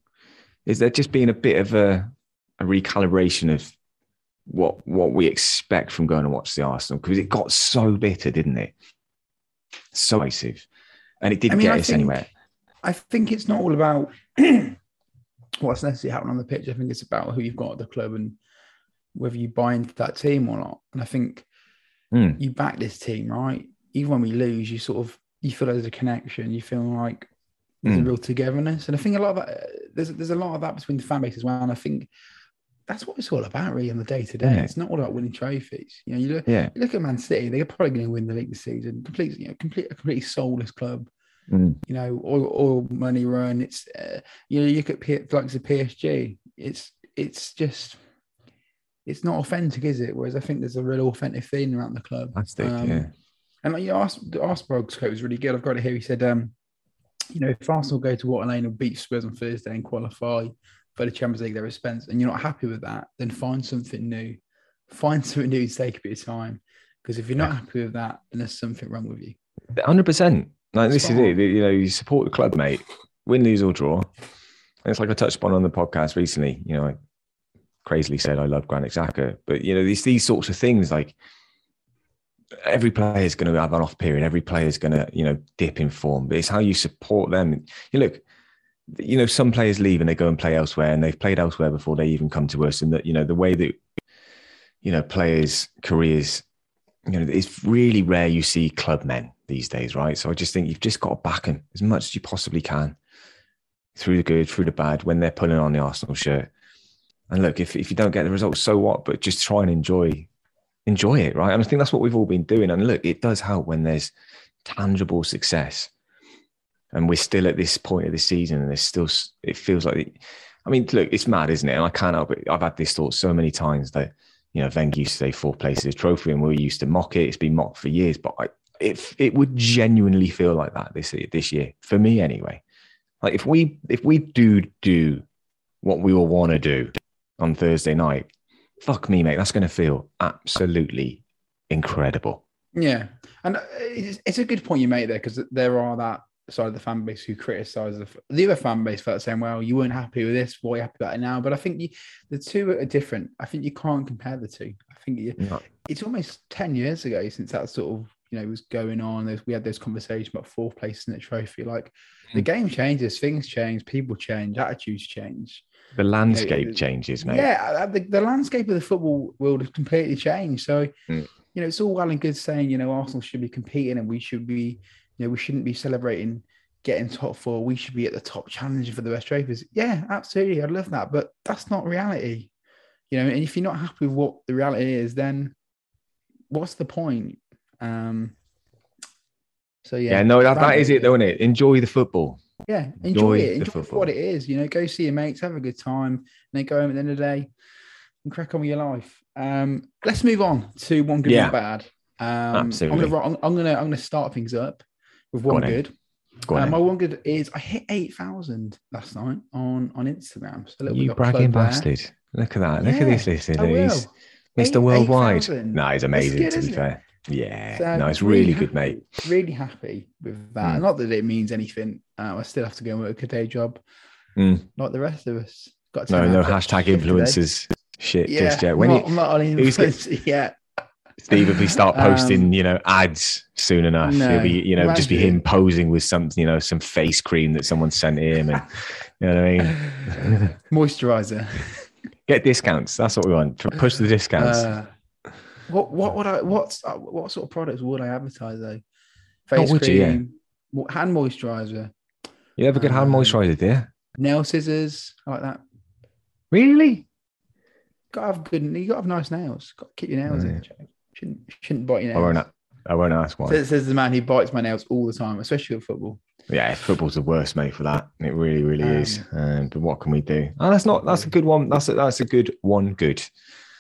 Is there just been a bit of a, a recalibration of what what we expect from going to watch the Arsenal? Because it got so bitter, didn't it? So divisive. And it didn't I mean, get I us think- anywhere. I think it's not all about what's necessarily happening on the pitch. I think it's about who you've got at the club and whether you buy into that team or not. And I think Mm. you back this team, right? Even when we lose, you sort of you feel there's a connection. You feel like there's a Mm. real togetherness, and I think a lot of that, there's there's a lot of that between the fan base as well. And I think that's what it's all about, really, on the day to day. It's not all about winning trophies. You know, you look, Yeah. you look at Man City; they're probably going to win the league this season. Completely, you know, complete a completely soulless club Mm. you know, all, oil money run. It's uh, you know, you look at P- like the PSG. It's it's just it's not authentic, is it? Whereas I think there's a real authentic thing around the club. Fantastic. Um, yeah. And like, you the Arseblog's quote was really good. I've got it here. He said, um, you know, if Arsenal go to Water Lane and beat Spurs on Thursday and qualify for the Champions League, they're expense, and you're not happy with that, then find something new. Find something new to take a bit of time. Because if you're not Yeah. happy with that, then there's something wrong with you. Hundred percent. Like this is it. You know, you support the club, mate. Win, lose or draw. And it's like I touched upon on the podcast recently. You know, I crazily said I love Granit Xhaka, but you know these these sorts of things like every player is going to have an off period. Every player is going to you know dip in form, but it's how you support them. You look. You know, some players leave and they go and play elsewhere, and they've played elsewhere before they even come to us. And that you know the way that you know players' careers you know, it's really rare you see club men these days, right? So I just think you've just got to back them as much as you possibly can through the good, through the bad, when they're pulling on the Arsenal shirt. And look, if, if you don't get the results, so what? But just try and enjoy, enjoy it, right? And I think that's what we've all been doing. And look, it does help when there's tangible success. And we're still at this point of the season, and there's still, it feels like, I mean, look, it's mad, isn't it? And I can't help it. I've had this thought so many times that you know, Wenger used to say four places trophy, and we used to mock it. It's been mocked for years, but I, it it would genuinely feel like that this this year for me anyway. Like if we if we do do what we will want to do on Thursday night, fuck me, mate, that's going to feel absolutely incredible. Yeah, and uh, it's, a good point you make there because there are that side of the fan base who criticise the, the other fan base for saying, "Well, you weren't happy with this, why are you happy about it now?" But I think you, the two are different. I think you can't compare the two. I think you, No. it's almost ten years ago since that sort of you know was going on. We had those conversations about fourth place in the trophy. Like the Mm. game changes, things change, people change, attitudes change. The landscape it- changes, mate. Yeah, the, the landscape of the football world has completely changed. So, Mm. you know, it's all well and good saying, you know, Arsenal should be competing and we should be, you know, we shouldn't be celebrating getting top four. We should be at the top challenging for the best trophies. Yeah, absolutely. I'd love that. But that's not reality. You know, and if you're not happy with what the reality is, then what's the point? Um, so yeah, Yeah, no, that, that is it, though, isn't it? Enjoy the football. Yeah, enjoy, Enjoy it. Enjoy what it is. You know, go see your mates, have a good time, and then go home at the end of the day and crack on with your life. Um, let's move on to one good, Yeah. one bad. Um, Absolutely. I'm gonna, I'm, I'm gonna, I'm gonna start things up with Go one on good. Go on, Uh, my one good is I hit eight thousand last night on on Instagram. So a little you bragging there. bastard. Look at that. Look Yeah, at this listener. He's Mr. Worldwide. 8,000. No, he's amazing, good, to be fair. Yeah. So no, it's really happy- good, mate. Really happy with that. Mm. Not that it means anything. Uh, I still have to go and work a day job, Mm. like the rest of us. Got No, no hashtag influencers shit Yeah, just yet. When I'm not, I'm not on influencer yet. Steve, if we start posting, Um, you know, ads soon enough, no, it'll be, you know, just be him posing with something, you know, some face cream that someone sent him, and you know what I mean. Moisturizer. Get discounts. That's what we want. Push the discounts. Uh, what what would I what's uh, what sort of products would I advertise though? Oh, Face would you? Yeah. cream, hand moisturiser. You have a good hand um, moisturizer, dear. nail scissors, like that. Really? Got to have good. You got to have nice nails. Got to keep your nails Oh, in check. Shouldn't shouldn't bite your nails. I won't. I won't ask why. Says, says the man who bites my nails all the time, especially with football. Yeah, football's the worst, mate, for that. It really, really Um, is. Um, but what can we do? Oh, that's not. That's a good one. That's a, that's a good one. Good.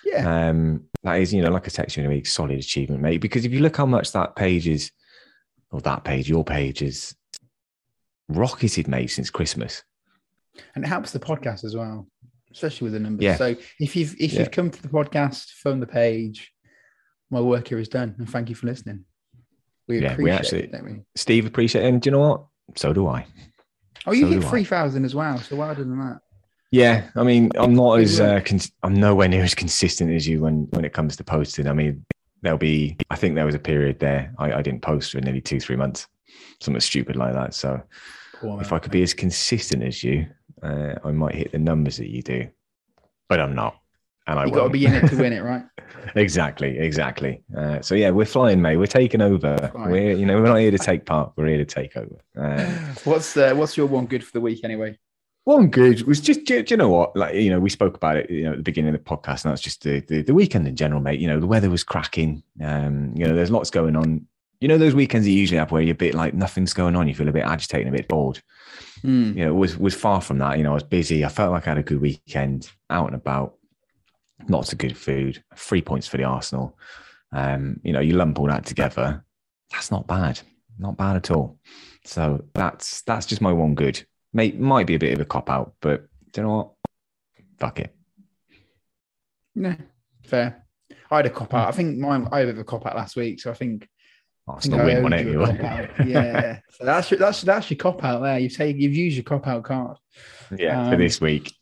Yeah. Um, that is, you know, like I text you in a week, solid achievement, mate. Because if you look how much that page is, or that page, your page is rocketed, mate, since Christmas. and it helps the podcast as well, especially with the numbers. Yeah. So if you've if Yeah. you've come to the podcast from the page, my work here is done, and thank you for listening. We Yeah, we appreciate actually- it, don't we? Steve appreciate it. And do you know what? So do I. Oh, you so hit three thousand as well, so well done on that. Yeah, I mean, I'm not as uh, cons- I'm nowhere near as consistent as you when when it comes to posting. I mean, there'll be. I think there was a period there I, I didn't post for nearly two three months, something stupid like that. So Poor if man. I could be as consistent as you, uh, I might hit the numbers that you do, but I'm not, and I you got to be in it to win it, right? exactly, exactly. Uh, so yeah, we're flying, mate. We're taking over. Flying. We're you know we're not here to take part. We're here to take over. Uh, what's uh, what's your one good for the week anyway? One good was just, do, do you know what? Like, you know, we spoke about it, you know, at the beginning of the podcast, and that's just the, the, the weekend in general, mate. You know, the weather was cracking. Um, you know, there's lots going on. You know, those weekends you usually have where you're a bit like nothing's going on, you feel a bit agitated, a bit bored. Hmm. You know, it was was far from that. You know, I was busy. I felt like I had a good weekend, out and about, lots of good food, three points for the Arsenal. Um, you know, you lump all that together, that's not bad, not bad at all. So that's that's just my one good. Mate, might be a bit of a cop out, but do you know what? Fuck it. No, fair. I had a cop out. I think mine. I had a bit of a cop out last week, so I think I think Arsenal I win, owed wasn't it? you a cop-out. Yeah, so that's your, that's that's your cop out there. You've taken you've used your cop out card. yeah, for Um, this week.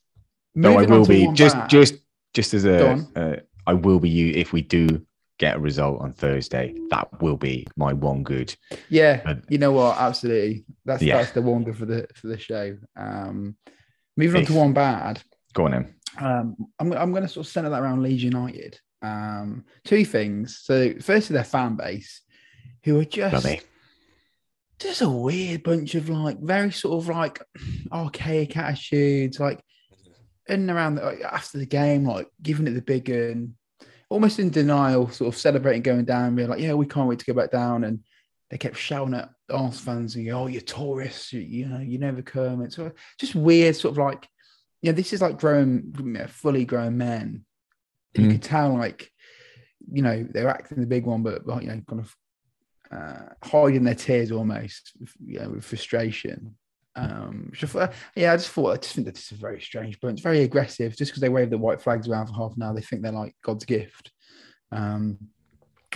No, I will be just bad. just just as a uh, I will be you if we do get a result on Thursday. That will be my one good. Yeah, you know what? Absolutely. That's Yeah. that's the one good for the for the show. Um, moving on to one bad. Go on, then. Um, I'm I'm going to sort of center that around Leeds United. Um, two things. So, firstly, their fan base, who are just Bloody. just a weird bunch of like very sort of like archaic attitudes, like in and around the, like, after the game, like giving it the big gun, almost in denial, sort of celebrating going down, being like, "Yeah, we can't wait to go back down." And they kept shouting at Arsenal fans, and, "Oh, you're tourists, you, you know, you never come." It's just weird, sort of like, yeah, this is like grown, you know, fully grown men. You Mm. could tell, like, you know, they're acting the big one, but you know, kind of uh, hiding their tears almost, you know, with frustration. Um, I thought- yeah, I just thought I just think that this is very strange but it's very aggressive. Just because they wave the white flags around for half an hour, they think they're like God's gift. Um,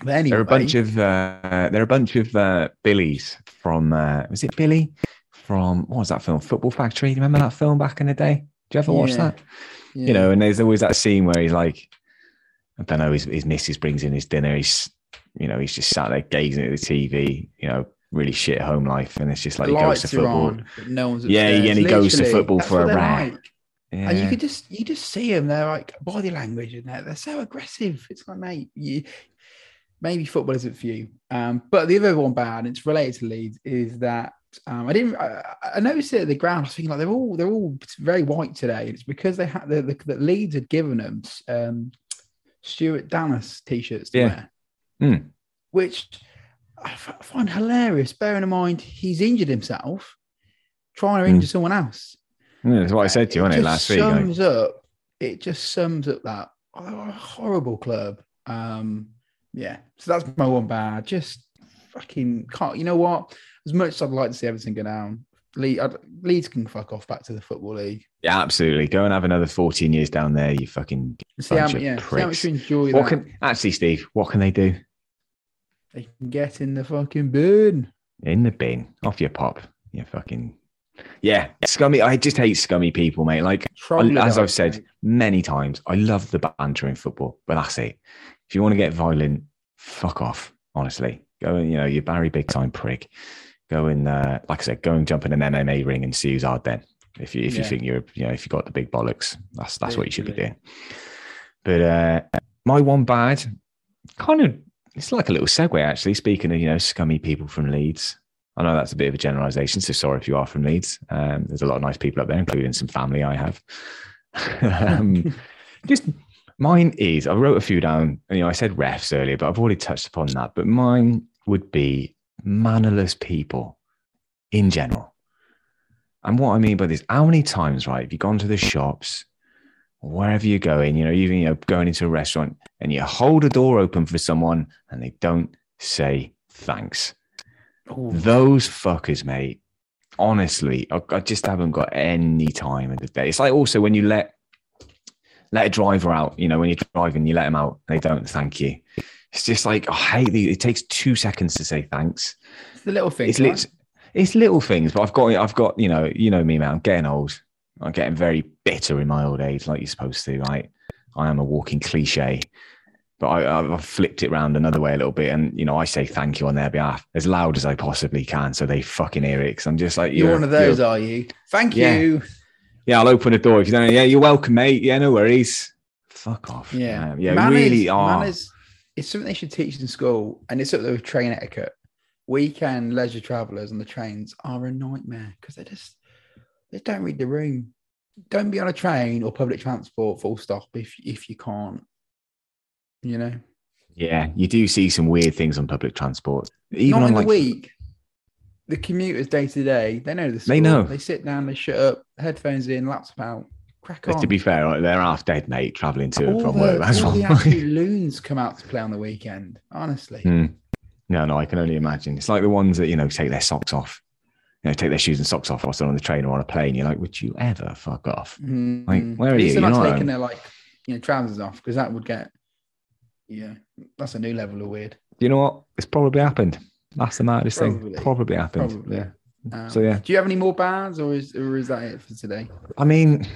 but anyway, They're a bunch of uh, they're a bunch of uh, Billies from uh, was it Billy from what was that film Football Factory? Do you remember that film back in the day? Do you ever watch that? yeah. You know, and there's always that scene where he's like, I don't know, his, his missus brings in his dinner. He's you know he's just sat there gazing at the TV. You know, really shit home life, and it's just like the he goes to football. on, no one's Yeah, upstairs. and he goes to football for a they're like. Yeah. And you could just you just see them. They're like body language, and they're, they're so aggressive. It's like, mate, you, maybe football isn't for you. Um, but the other one bad, and it's related to Leeds, is that um, I didn't. I, I noticed it at the ground. I was thinking like they're all they're all very white today. It's because they had the, the, the Leeds had given them um, Stuart Dallas t-shirts to Yeah. wear, Hmm. which I find hilarious. Bearing in mind he's injured himself trying to Hmm. injure someone else. Yeah, that's what I said to you, wasn't it, just last week? Like, Sums up. It just sums up that oh, horrible club. Um, yeah. So that's my one bad. Just fucking can't. You know what? As much as I'd like to see Everton go down, Leeds, I'd, Leeds can fuck off back to the football league. yeah, absolutely. Go and have another 14 years down there, you fucking See how, yeah, see how much you enjoy What that. can actually, Steve? What can they do they can get in the fucking bin. in the bin? Off your pop, you fucking yeah, scummy. I just hate scummy people, mate. Like I- as I've said mate. many times, I love the banter in football, but that's it. If you want to get violent, fuck off. Honestly, go and you know you Barry big time prick. Go and uh, like I said, go and jump in an MMA ring and see who's hard then. If you if you think you're you know if you got the big bollocks, that's that's what you should be doing. But uh, my one bad, kind of, it's like a little segue actually. Speaking of you know scummy people from Leeds, I know that's a bit of a generalization, so sorry if you are from Leeds. Um, there's a lot of nice people up there, including some family I have. um, just mine is I wrote a few down. You know, I said refs earlier, but I've already touched upon that. But mine would be mannerless people in general. And what I mean by this, how many times, right, have you gone to the shops, wherever you're going, you know, even you know, going into a restaurant and you hold a door open for someone and they don't say thanks. Ooh. Those fuckers, mate. Honestly, I, I just haven't got any time in the day. It's like also when you let let a driver out, you know, when you're driving, you let them out, and they don't thank you. It's just like I hate the. It takes two seconds to say thanks. It's the little things. It's lit, it's little things, but I've got I've got you know you know me, man. I'm getting old. I'm getting very bitter in my old age, like you're supposed to, right? I am a walking cliche, but I, I've flipped it around another way a little bit, and you know I say thank you on their behalf as loud as I possibly can, so they fucking hear it. Because I'm just like You're, you're one of those, you're- you? Thank Yeah. you. Yeah, I'll open the door if you don't. Yeah, you're welcome, mate. Yeah, no worries. Fuck off. Yeah. Um, yeah, Manners- really are. Manners, it's something they should teach in school, and it's something with train etiquette. Weekend leisure travelers on the trains are a nightmare because they're just they don't read the room. Don't be on a train or public transport full stop if if you can't. You know, Yeah, you do see some weird things on public transport. Even not on like the week. The commuters day to day, they know the They know. They sit down, they shut up, headphones in, laptop out, crack on. to be fair, like, they're half dead, mate, traveling to and from the, work. That's all the absolute loons come out to play on the weekend. Honestly, Hmm. No, no, I can only imagine. It's like the ones that you know take their socks off, you know, take their shoes and socks off whilst they're on the train or on a plane. You're like, would you ever fuck off? Mm, Like, where are you? You're not taking home. their like you know trousers off because that would get yeah, that's a new level of weird. You know what? It's probably happened. That's the maddest thing. Probably. Probably happened. Probably. Yeah. Um, So, yeah. Do you have any more bands, or is or is that it for today? I mean,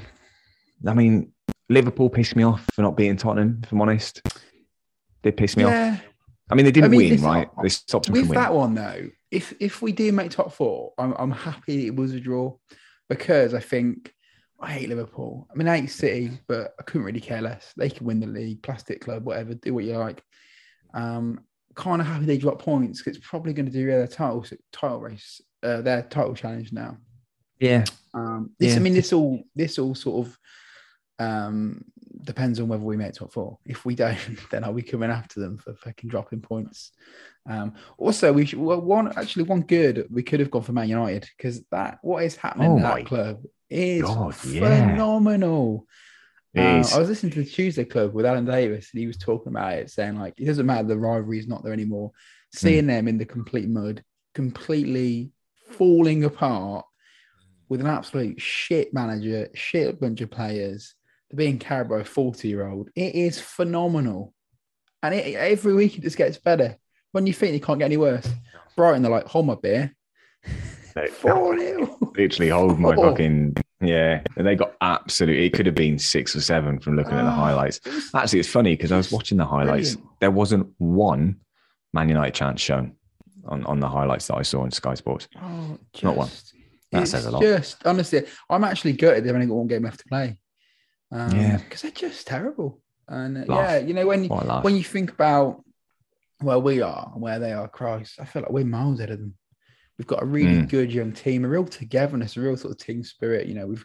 I mean, Liverpool pissed me off for not beating Tottenham. If I'm honest, they pissed me off. I mean, they didn't I mean, win, right? They stopped them With that one though, if if we do make top four, I'm I'm happy it was a draw because I think I hate Liverpool. I mean, I hate City, but I couldn't really care less. They can win the league, plastic club, whatever. Do what you like. Um, kind of happy they drop points it's probably going to do their title title race, uh, their title challenge now. yeah, Um, this, I mean, this all this all sort of um, depends on whether we make top four. If we don't, then I'll be coming after them for fucking dropping points. Um, also, we should well, one actually one good we could have gone for Man United because that what is happening Oh in that club is God, phenomenal. it Uh. I was listening to the Tuesday Club with Alan Davies, and he was talking about it, saying like it doesn't matter the rivalry is not there anymore. Seeing them in the complete mud, completely falling apart with an absolute shit manager, shit bunch of players, they're being carried by a forty-year-old. It is phenomenal, and it, every week it just gets better. When you think it can't get any worse, Brighton they're like, hold my beer, They- four 0 literally hold my Four. fucking yeah. And they got absolutely. It could have been six or seven from looking at the Ah, highlights. Actually, it's funny because I was watching the highlights. Brilliant. There wasn't one Man United chance shown on, on the highlights that I saw on Sky Sports. Oh, just, Not one. That says a lot. Just honestly, I'm actually gutted they've only got one game left to play. Um, Yeah. because they're just terrible. And uh, yeah, you know when What when you think about where we are and where they are, Christ, I feel like we're miles ahead of them. We've got a really Mm. good young team, a real togetherness, a real sort of team spirit. You know, we've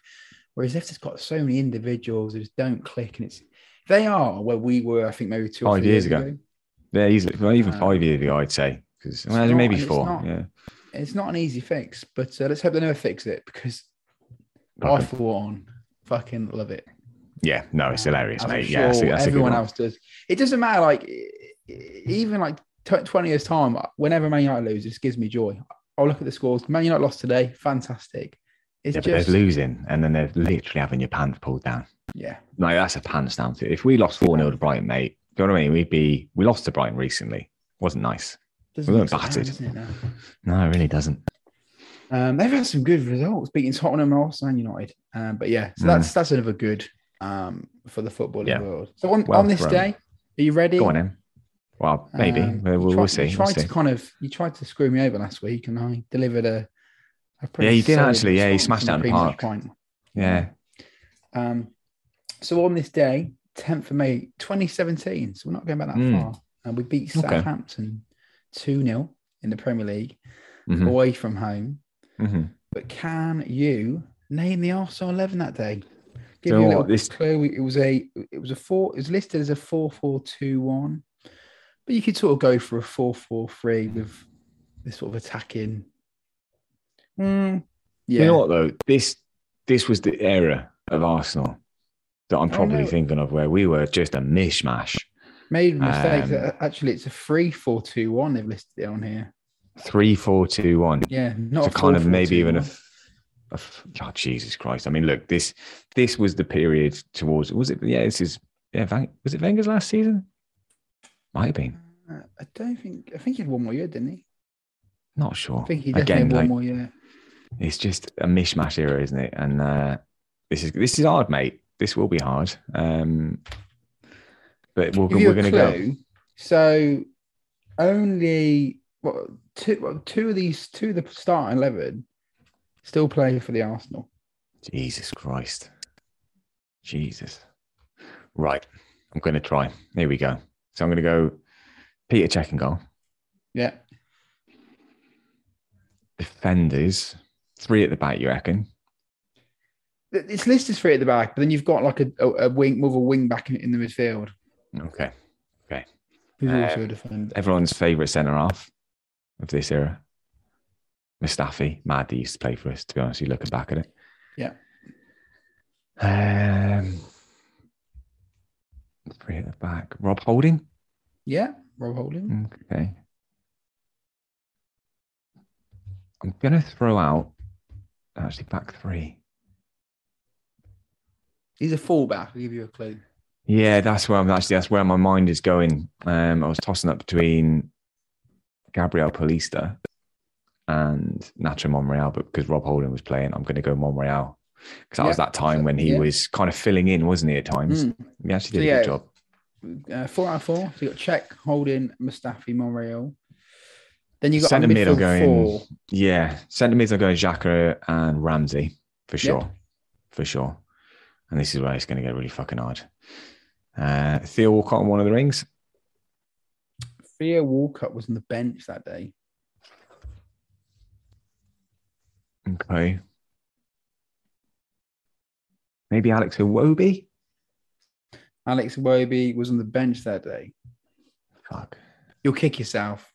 whereas if it's got so many individuals who just don't click, and it's they are where we were. I think maybe two or Five years years ago. ago. Yeah, easily. Well, even Uh, five years ago, I'd say. Because not, maybe and it's four. not. Yeah. It's not an easy fix, but uh, let's hope they never fix it because I, for one, fucking love it. Yeah. No, it's hilarious, I'm mate. sure yeah. That's that's everyone one. else does. It doesn't matter. Like even like tw- twenty years time, whenever Man United lose, it just gives me joy. I'll look at the scores. Man United lost today. Fantastic. It's Yeah, but they're just losing, and then they're literally having your pants pulled down. yeah. No, that's a pants down to. If we lost 4 0 to Brighton, mate, do you know what I mean? We'd be, we lost to Brighton recently. Wasn't nice. Doesn't We weren't battered. doesn't it, now? No, it really doesn't. Um, they've had some good results, beating Tottenham, Arsenal, and United. Um, but yeah, so Mm. that's that's another good um, for the footballing Yeah. world. So on, Well on this day, are you ready? Go on, then. Well, maybe. Um, we'll, we'll, tried- we'll see. You We'll tried see. to kind of you tried to screw me over last week, and I delivered a. a pretty Yeah, you did actually. Yeah, you smashed out the park. point. Yeah. Um, so on this day, 10th of May, 2017. So we're not going back that Mm. far. And we beat. Southampton 2 0 in the Premier League Mhm, away from home. mhm. But can you name the Arsenal 11 that day? Give You you a little this- clue. It was a it was a four, it was listed as a 4 4 2 1. But you could sort of go for a 4 4 3 with this sort of attacking. Mm, yeah. You know what though? This this was the era of Arsenal that I'm probably thinking of where we were just a mishmash. Made mistakes. Um, Actually, it's a 3 4 2 1. They've listed it on here. Three, four, two, one. Yeah. Not So a kind of 4-4-2-1. maybe even a, f- a f- God, Jesus Christ. I mean, look, this this was the period towards was it? Yeah, this is yeah. Was it Wenger's last season? Might have been. Uh, I don't think. I think he had one more year, didn't he? Not sure. I think he definitely Again, had one like more year. it's just a mishmash era, isn't it? And uh, this is this is hard, mate. This will be hard. Um, but we're, we're going to go. So only what two well, two of these two of the starting eleven still playing for the Arsenal. Jesus Christ. Jesus. Right. I'm going to try. Here we go. So I'm going to go Petr Cech and goal. Yeah. Defenders, three at the back, you reckon? It's listed three at the back, but then you've got like a, a, a wing with a wing back in, in the midfield Okay. who's Uh, also a defender. Everyone's favourite centre half of this era. Mustafi, mad he used to play for us, to be honest, you looking back at it. Yeah. Um, three at the back. Rob Holding. Yeah, Rob Holding. Okay. I'm gonna throw out actually back three. He's a fullback. I'll give you a clue. Yeah, that's where I'm actually that's where my mind is going. Um, I was tossing up between Gabriel Paulista and Nacho Monreal, but because Rob Holding was playing, I'm going to go Monreal because that was that time when he Yeah. was kind of filling in, wasn't he? At times, Mm. he actually So, did a yeah, good job. Uh, four out of four. So you got Cech, Holding, Mustafi, Monreal. Then you got Centre mid, going- four. Yeah, centre mids, I'm going Xhaka and Ramsey for sure, for sure. And this is where it's going to get really fucking hard. Uh, Theo Walcott on one of the rings. Theo Walcott was on the bench that day. Okay. Maybe Alex Iwobi. Alex Iwobi was on the bench that day. Fuck. You'll kick yourself.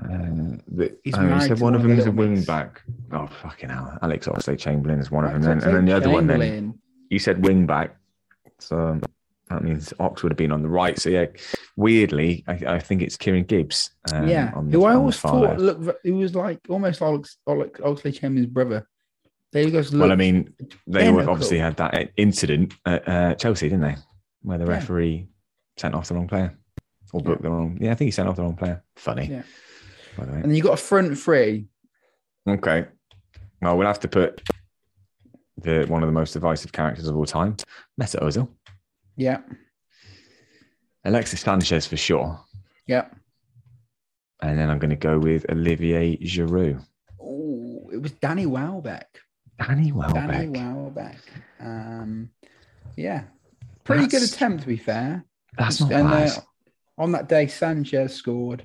Uh, the, He's oh, married said one of them is a wing back. Oh fucking hell! Alex Oxlade Chamberlain is one of them, and then, and then the other one. Then you said wing back, so um, that means Ox would have been on the right. So yeah, weirdly, I, I think it's Kieran Gibbs. Um, yeah, on the, who I always thought looked he was like almost Alex, Alex Oxlade Chamberlain's brother. There he goes. Well, I mean, they were obviously had that incident at uh, Chelsea, didn't they? Where the Yeah. referee sent off the wrong player or booked the wrong. Yeah, I think he sent off the wrong player. Funny. Yeah. By the way. and you got a front three. Okay. Well, we'll have to put the one of the most divisive characters of all time, Mesut Ozil, Yeah, Alexis Sanchez for sure, yeah. and then I'm going to go with Olivier Giroud, Oh, it was Danny Welbeck. Danny Welbeck. Danny Welbeck. Welbeck. Um, yeah, pretty good attempt to be fair. That's not and, bad. uh, on that day, Sanchez scored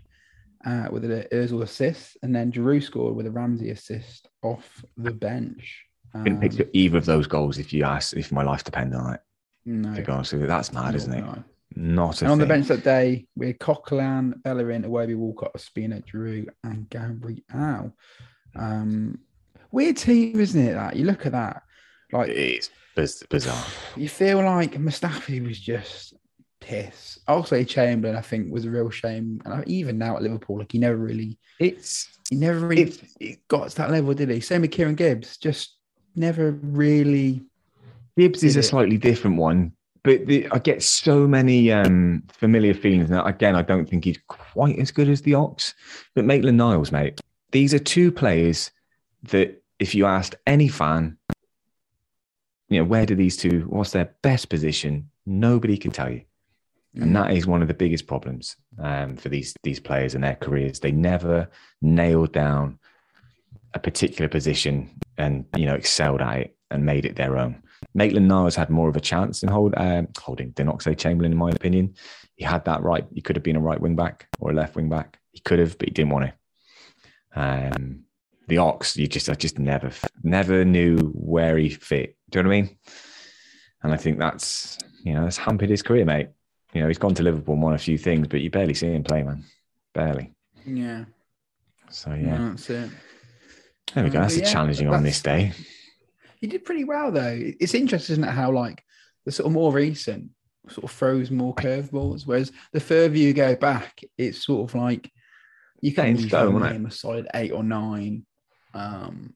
uh, with an Özil assist, and then Giroud scored with a Ramsey assist off the bench. Couldn't pick Um, either of those goals if you asked if my life depended on it. no, To be honest with you, that's mad, isn't it? no. Not a And on the bench that day, we had Coquelin, Bellerin, Iwobi, Walcott, Ospina, Drew, and Gabriel. Um, weird team, isn't it? That you look at that, like It's biz- bizarre. you feel like Mustafi was just piss. Also, Chamberlain, I think, was a real shame. And even now at Liverpool, like he never really, It's he never really It's- got to that level, did he? Same with Kieran Gibbs, just never really. Gibbs is a it? slightly different one, but the, I get so many um, familiar feelings. Now, again, I don't think he's quite as good as the Ox, but Maitland Niles, mate, these are two players that if you asked any fan, you know, where do these two, what's their best position? Nobody can tell you. And that is one of the biggest problems um, for these these players and their careers. They never nailed down a particular position and you know excelled at it and made it their own. Maitland Niles had more of a chance in hold, um, holding Oxlade Chamberlain, in my opinion. He had that right. He could have been a right wing back or a left wing back. He could have, but he didn't want to. Um, the Ox, you just I just never never knew where he fit. Do you know what I mean? And I think that's you know that's hampered his career, mate. You know, he's gone to Liverpool and won a few things, but you barely see him play, man. Barely. Yeah. So yeah, No, that's it. there we go. Um, That's but a yeah, challenging on this day. He did pretty well though. It's interesting, isn't it, how like the sort of more recent sort of throws more curveballs, whereas the further you go back, it's sort of like you can usually name a solid eight or nine. Um,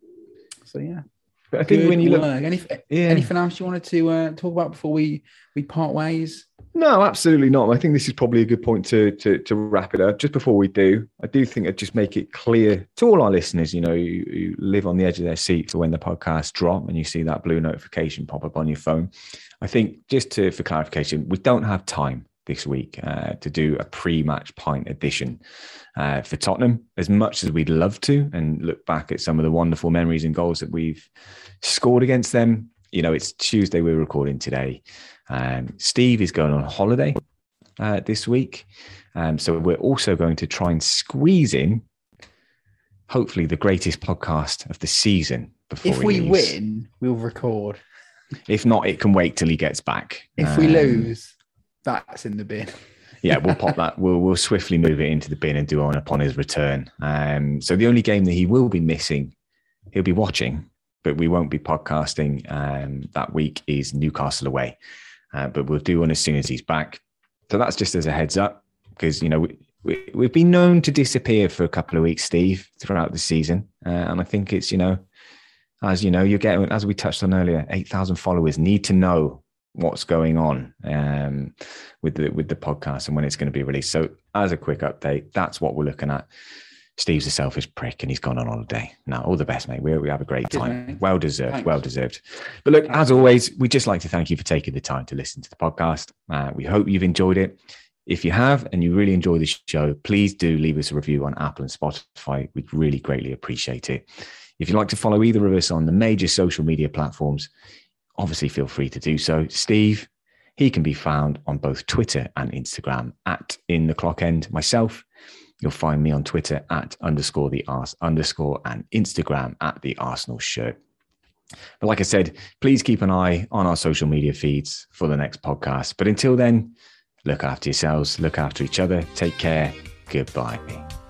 so yeah, But I think Good when you look. Any, yeah, anything else you wanted to uh, talk about before we we part ways? No, absolutely not. I think this is probably a good point to, to to wrap it up. Just before we do, I do think I'd just make it clear to all our listeners, you know, who, live on the edge of their seat for when the podcasts drop and you see that blue notification pop up on your phone. I think just to for clarification, we don't have time this week uh, to do a pre-match pint edition uh, for Tottenham as much as we'd love to and look back at some of the wonderful memories and goals that we've scored against them. You know, it's Tuesday. We're recording today. Um, Steve is going on holiday uh, this week. Um, so we're also going to try and squeeze in, hopefully, the greatest podcast of the season before If we leaves. win, we'll record. If not, it can wait till he gets back. If we Um, lose, that's in the bin. yeah, we'll pop that. We'll we'll swiftly move it into the bin and do on upon his return. Um, so the only game that he will be missing, he'll be watching, but we won't be podcasting. Um, that week is Newcastle away, uh, but we'll do one as soon as he's back. So that's just as a heads up, because you know we, we we've been known to disappear for a couple of weeks, Steve, throughout the season, uh, and I think it's you know, as you know, you're getting as we touched on earlier, eight thousand followers need to know what's going on um, with the with the podcast and when it's going to be released. So, as a quick update, that's what we're looking at. Steve's a selfish prick and he's gone on holiday. Now, all the best, mate. We, we have a great time. Well deserved. Thanks. Well deserved. But look, as always, we'd just like to thank you for taking the time to listen to the podcast. Uh, we hope you've enjoyed it. If you have and you really enjoy the show, please do leave us a review on Apple and Spotify. We'd really greatly appreciate it. If you'd like to follow either of us on the major social media platforms, obviously feel free to do so. Steve, he can be found on both Twitter and Instagram at in the clock end. Myself, you'll find me on Twitter at underscore the arse underscore and Instagram at the Arsenal shirt. But like I said, please keep an eye on our social media feeds for the next podcast. But until then, look after yourselves, look after each other, take care, goodbye.